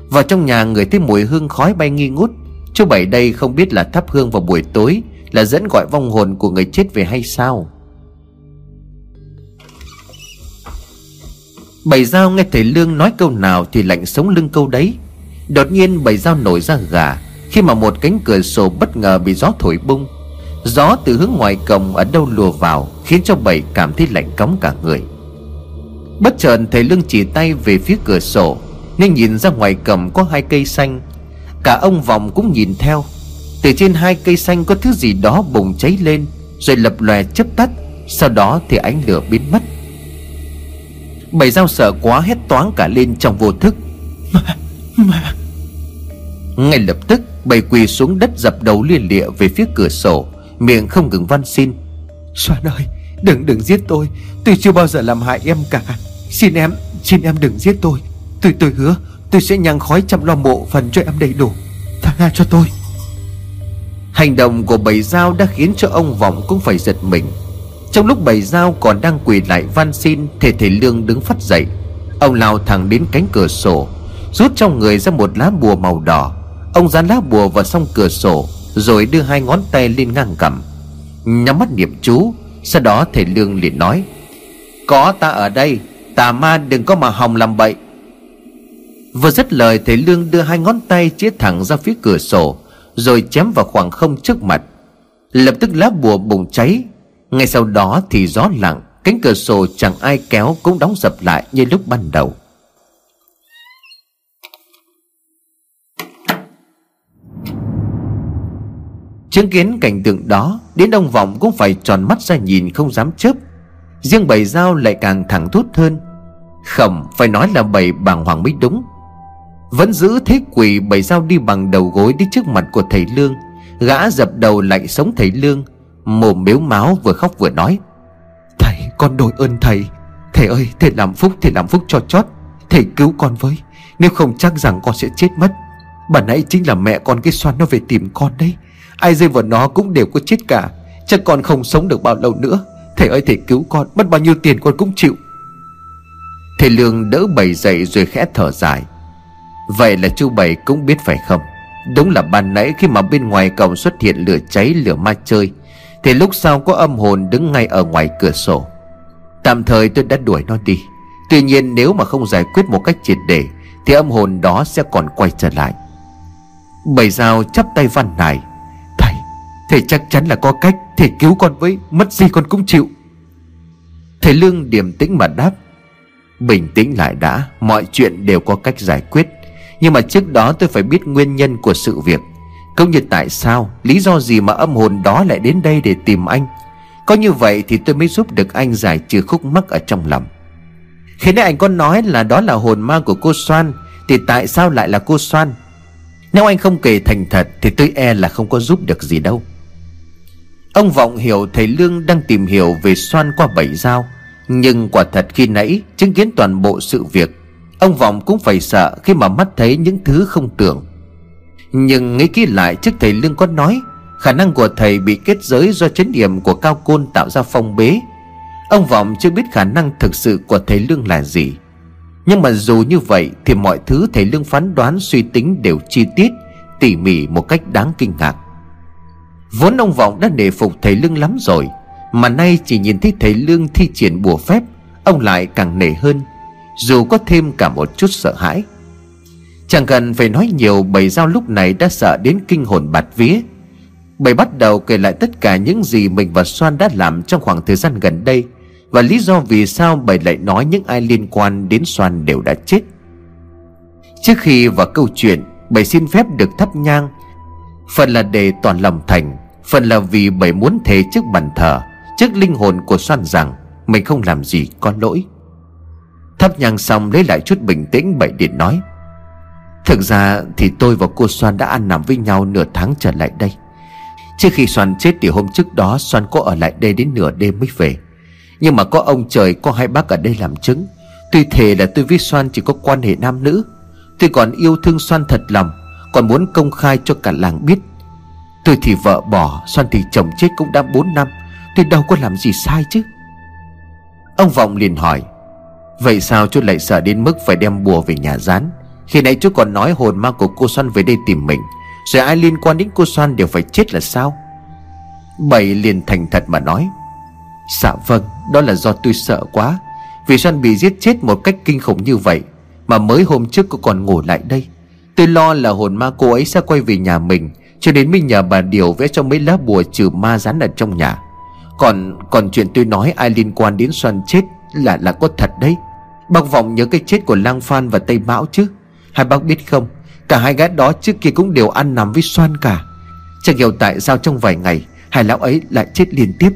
Vào trong nhà người thấy mùi hương khói bay nghi ngút. Chú Bảy đây không biết là thắp hương vào buổi tối, Là dẫn gọi vong hồn của người chết về hay sao? Bảy dao nghe thầy Lương nói câu nào Thì lạnh sống lưng câu đấy. Đột nhiên bảy dao nổi ra gà, Khi mà một cánh cửa sổ bất ngờ bị gió thổi bung. Gió từ hướng ngoài cổng ở đâu lùa vào Khiến cho bảy cảm thấy lạnh cống cả người. Bất chợt thầy Lương chỉ tay về phía cửa sổ Nên nhìn ra ngoài cổng có hai cây xanh. Cả ông vòng cũng nhìn theo. Từ trên hai cây xanh có thứ gì đó bùng cháy lên Rồi lập lòe chớp tắt. Sau đó thì ánh lửa biến mất. Bảy dao sợ quá hét toáng cả lên trong vô thức. Mà, mà Ngay lập tức bảy quỳ xuống đất dập đầu liên lịa về phía cửa sổ. Miệng không ngừng van xin. Soan ơi đừng đừng giết tôi. Tôi chưa bao giờ làm hại em cả. Xin em xin em đừng giết tôi. Tôi tôi hứa tôi sẽ nhang khói chăm lo mộ phần cho em đầy đủ. Tha tha cho tôi. Hành động của bảy dao đã khiến cho ông Vọng cũng phải giật mình. Trong lúc bầy dao còn đang quỳ lại van xin Thì thầy Lương đứng phát dậy. Ông lao thẳng đến cánh cửa sổ Rút trong người ra một lá bùa màu đỏ. Ông dán lá bùa vào song cửa sổ rồi đưa hai ngón tay lên ngang cầm. Nhắm mắt niệm chú, Sau đó thầy Lương liền nói, Có ta ở đây, Tà ma đừng có mà hòng làm bậy. Vừa dứt lời, thầy Lương đưa hai ngón tay chĩa thẳng ra phía cửa sổ, Rồi chém vào khoảng không trước mặt. Lập tức lá bùa bùng cháy. Ngay sau đó thì gió lặng, Cánh cửa sổ chẳng ai kéo cũng đóng sập lại như lúc ban đầu. Chứng kiến cảnh tượng đó, Đến ông Vọng cũng phải tròn mắt ra nhìn không dám chớp. Riêng bầy dao lại càng thẳng thốt hơn. Khẩm, phải nói là bầy bàng hoàng mới đúng. Vẫn giữ thế quỷ, bầy dao đi bằng đầu gối đi trước mặt của thầy Lương. Gã dập đầu lại sống thầy Lương, Mồm miếu máu vừa khóc vừa nói. Thầy, con đổi ơn thầy. Thầy ơi, thầy làm phúc, thầy làm phúc cho chót. Thầy cứu con với, Nếu không chắc rằng con sẽ chết mất. Bà nãy chính là mẹ con cái xoan nó về tìm con đấy. Ai rơi vào nó cũng đều có chết cả. Chắc con không sống được bao lâu nữa. Thầy ơi, thầy cứu con. Mất bao nhiêu tiền con cũng chịu. Thầy Lương đỡ bầy dậy rồi khẽ thở dài. Vậy là chú Bảy cũng biết phải không? Đúng là ban nãy khi mà bên ngoài cổng xuất hiện lửa cháy, lửa ma chơi, thì lúc sau có âm hồn đứng ngay ở ngoài cửa sổ. Tạm thời tôi đã đuổi nó đi. Tuy nhiên nếu mà không giải quyết một cách triệt để, Thì âm hồn đó sẽ còn quay trở lại. Bảy dao chắp tay văn nài. Thầy chắc chắn là có cách Thầy cứu con với, Mất gì con cũng chịu. Thầy Lương điềm tĩnh mà đáp, Bình tĩnh lại đã, Mọi chuyện đều có cách giải quyết. Nhưng mà trước đó tôi phải biết nguyên nhân của sự việc. Cũng như tại sao, Lý do gì mà âm hồn đó lại đến đây để tìm anh? Có như vậy thì tôi mới giúp được anh giải trừ khúc mắc ở trong lòng. Khi nãy anh có nói là đó là hồn ma của cô Soan, Thì tại sao lại là cô Soan? Nếu anh không kể thành thật Thì tôi e là không có giúp được gì đâu. Ông Vọng hiểu thầy Lương đang tìm hiểu về xoan qua bảy dao Nhưng quả thật khi nãy chứng kiến toàn bộ sự việc, Ông Vọng cũng phải sợ khi mà mắt thấy những thứ không tưởng. Nhưng nghĩ kỹ lại trước thầy Lương có nói, Khả năng của thầy bị kết giới do chấn điểm của cao côn tạo ra phong bế. Ông Vọng chưa biết khả năng thực sự của thầy Lương là gì. Nhưng mà dù như vậy thì mọi thứ thầy Lương phán đoán suy tính đều chi tiết, Tỉ mỉ một cách đáng kinh ngạc. Vốn ông Vọng đã nể phục thầy Lương lắm rồi, Mà nay chỉ nhìn thấy thầy Lương thi triển bùa phép, Ông lại càng nể hơn, Dù có thêm cả một chút sợ hãi. Chẳng cần phải nói nhiều, Bầy dao lúc này đã sợ đến kinh hồn bạt vía. Bầy bắt đầu kể lại tất cả những gì mình và Soan đã làm trong khoảng thời gian gần đây, Và lý do vì sao bầy lại nói những ai liên quan đến Soan đều đã chết. Trước khi vào câu chuyện, Bầy xin phép được thắp nhang Phần là để toàn lòng thành, Phần là vì bảy muốn thề trước bàn thờ, Trước linh hồn của Soan rằng Mình không làm gì có lỗi. Thắp nhang xong lấy lại chút bình tĩnh bảy điện nói, Thực ra thì tôi và cô Soan đã ăn nằm với nhau nửa tháng trở lại đây. Trước khi Soan chết thì hôm trước đó Soan có ở lại đây đến nửa đêm mới về. Nhưng mà có ông trời, có hai bác ở đây làm chứng. Tuy thề là tôi với Soan chỉ có quan hệ nam nữ. Tôi còn yêu thương Soan thật lòng. Còn muốn công khai cho cả làng biết. Tôi thì vợ bỏ xoan thì chồng chết cũng đã 4 năm. Tôi đâu có làm gì sai chứ? Ông Vọng liền hỏi, Vậy sao chú lại sợ đến mức phải đem bùa về nhà rán? Khi nãy chú còn nói hồn ma của cô xoan về đây tìm mình, Rồi ai liên quan đến cô xoan đều phải chết là sao? Bảy liền thành thật mà nói Dạ vâng Đó là do tôi sợ quá. Vì xoan bị giết chết một cách kinh khủng như vậy, Mà mới hôm trước cô còn ngủ lại đây. Tôi lo là hồn ma cô ấy sẽ quay về nhà mình, Cho đến mới nhờ bà Điều vẽ cho mấy lá bùa trừ ma rán ở trong nhà. Còn còn chuyện tôi nói ai liên quan đến Soan chết Là là có thật đấy. Bác Vọng nhớ cái chết của Lang Phan và Tây Mão chứ? Hai bác biết không? Cả hai gái đó trước kia cũng đều ăn nằm với Soan cả. Chẳng hiểu tại sao trong vài ngày, Hai lão ấy lại chết liên tiếp.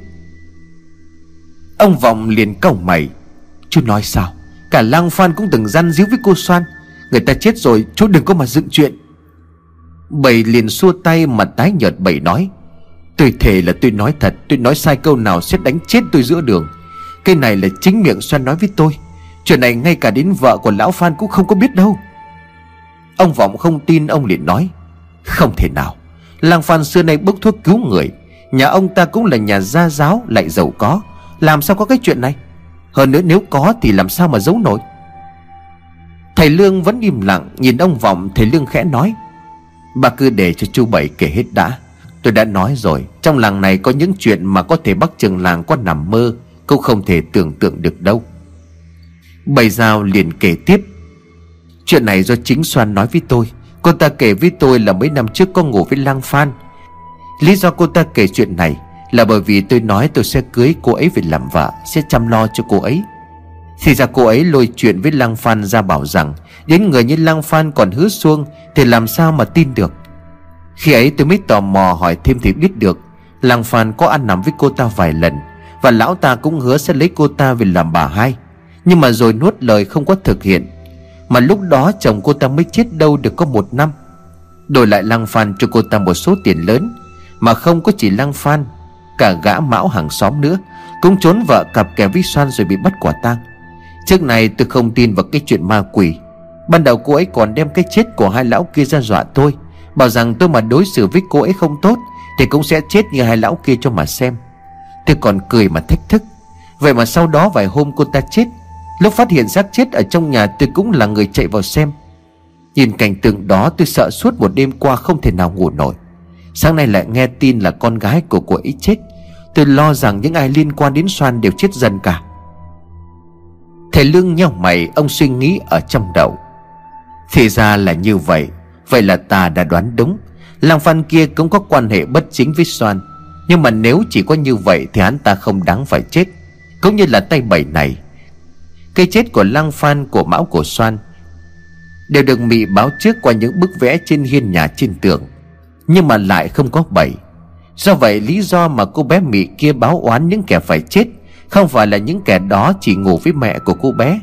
Ông Vọng liền cau mày. Chú nói sao? Cả Lang Phan cũng từng răn díu với cô Soan. Người ta chết rồi chú đừng có mà dựng chuyện. Bảy liền xua tay mà tái nhợt bảy nói, Tôi thề là tôi nói thật, Tôi nói sai câu nào sẽ đánh chết tôi giữa đường. Cái này là chính miệng xoan nói với tôi. Chuyện này ngay cả đến vợ của lão Phan cũng không có biết đâu. Ông Vọng không tin, ông liền nói, Không thể nào. Làng Phan xưa nay bốc thuốc cứu người. Nhà ông ta cũng là nhà gia giáo, lại giàu có. Làm sao có cái chuyện này? Hơn nữa nếu có thì làm sao mà giấu nổi? Thầy Lương vẫn im lặng, Nhìn ông Vọng, thầy Lương khẽ nói, Bà cứ để cho chú Bảy kể hết đã. Tôi đã nói rồi, Trong làng này có những chuyện mà có thể bắt trường làng có nằm mơ, Cũng không thể tưởng tượng được đâu. Bảy Giao liền kể tiếp, Chuyện này do chính Soan nói với tôi. Cô ta kể với tôi là mấy năm trước có ngủ với Lang Phan. Lý do cô ta kể chuyện này Là bởi vì tôi nói tôi sẽ cưới cô ấy về làm vợ, Sẽ chăm lo cho cô ấy. Thì ra cô ấy lôi chuyện với Lang Phan ra bảo rằng, Đến người như Lang Phan còn hứa xuông Thì làm sao mà tin được? Khi ấy tôi mới tò mò hỏi thêm thì biết được Lang Phan có ăn nằm với cô ta vài lần, Và lão ta cũng hứa sẽ lấy cô ta về làm bà hai. Nhưng mà rồi nuốt lời không có thực hiện. Mà lúc đó chồng cô ta mới chết đâu được có một năm. Đổi lại Lang Phan cho cô ta một số tiền lớn, Mà không có chỉ Lang Phan, Cả gã mão hàng xóm nữa, Cũng trốn vợ cặp kẻ với xoan rồi bị bắt quả tang. Trước này tôi không tin vào cái chuyện ma quỷ. Ban đầu cô ấy còn đem cái chết của hai lão kia ra dọa tôi, Bảo rằng tôi mà đối xử với cô ấy không tốt Thì cũng sẽ chết như hai lão kia cho mà xem. Tôi còn cười mà thách thức. Vậy mà sau đó vài hôm cô ta chết, Lúc phát hiện xác chết ở trong nhà tôi cũng là người chạy vào xem. Nhìn cảnh tượng đó tôi sợ suốt một đêm qua không thể nào ngủ nổi. Sáng nay lại nghe tin là con gái của cô ấy chết. Tôi lo rằng những ai liên quan đến Soan đều chết dần cả. Thầy Lương nhau mày, ông suy nghĩ ở trong đầu. Thì ra là như vậy Vậy là ta đã đoán đúng. Làng Phan kia cũng có quan hệ bất chính với Soan, Nhưng mà nếu chỉ có như vậy Thì hắn ta không đáng phải chết. Cũng như là tay bẩy này Cây chết của Lăng Phan, của Mão, của Soan Đều được Mị báo trước qua những bức vẽ trên hiên nhà trên tường, Nhưng mà lại không có bẩy. Do vậy lý do mà cô bé Mị kia báo oán những kẻ phải chết không phải là những kẻ đó chỉ ngủ với mẹ của cô bé.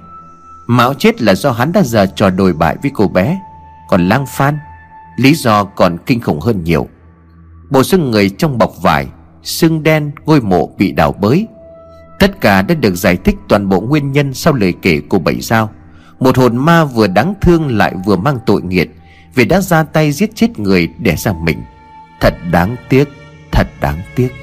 Mão chết là do hắn đã giờ trò đồi bại với cô bé. Còn lang phan, Lý do còn kinh khủng hơn nhiều. Bộ xương người trong bọc vải, Xương đen, ngôi mộ bị đào bới. Tất cả đã được giải thích toàn bộ nguyên nhân sau lời kể của bảy giao. Một hồn ma vừa đáng thương lại vừa mang tội nghiệt, Vì đã ra tay giết chết người để ra mình. Thật đáng tiếc, Thật đáng tiếc.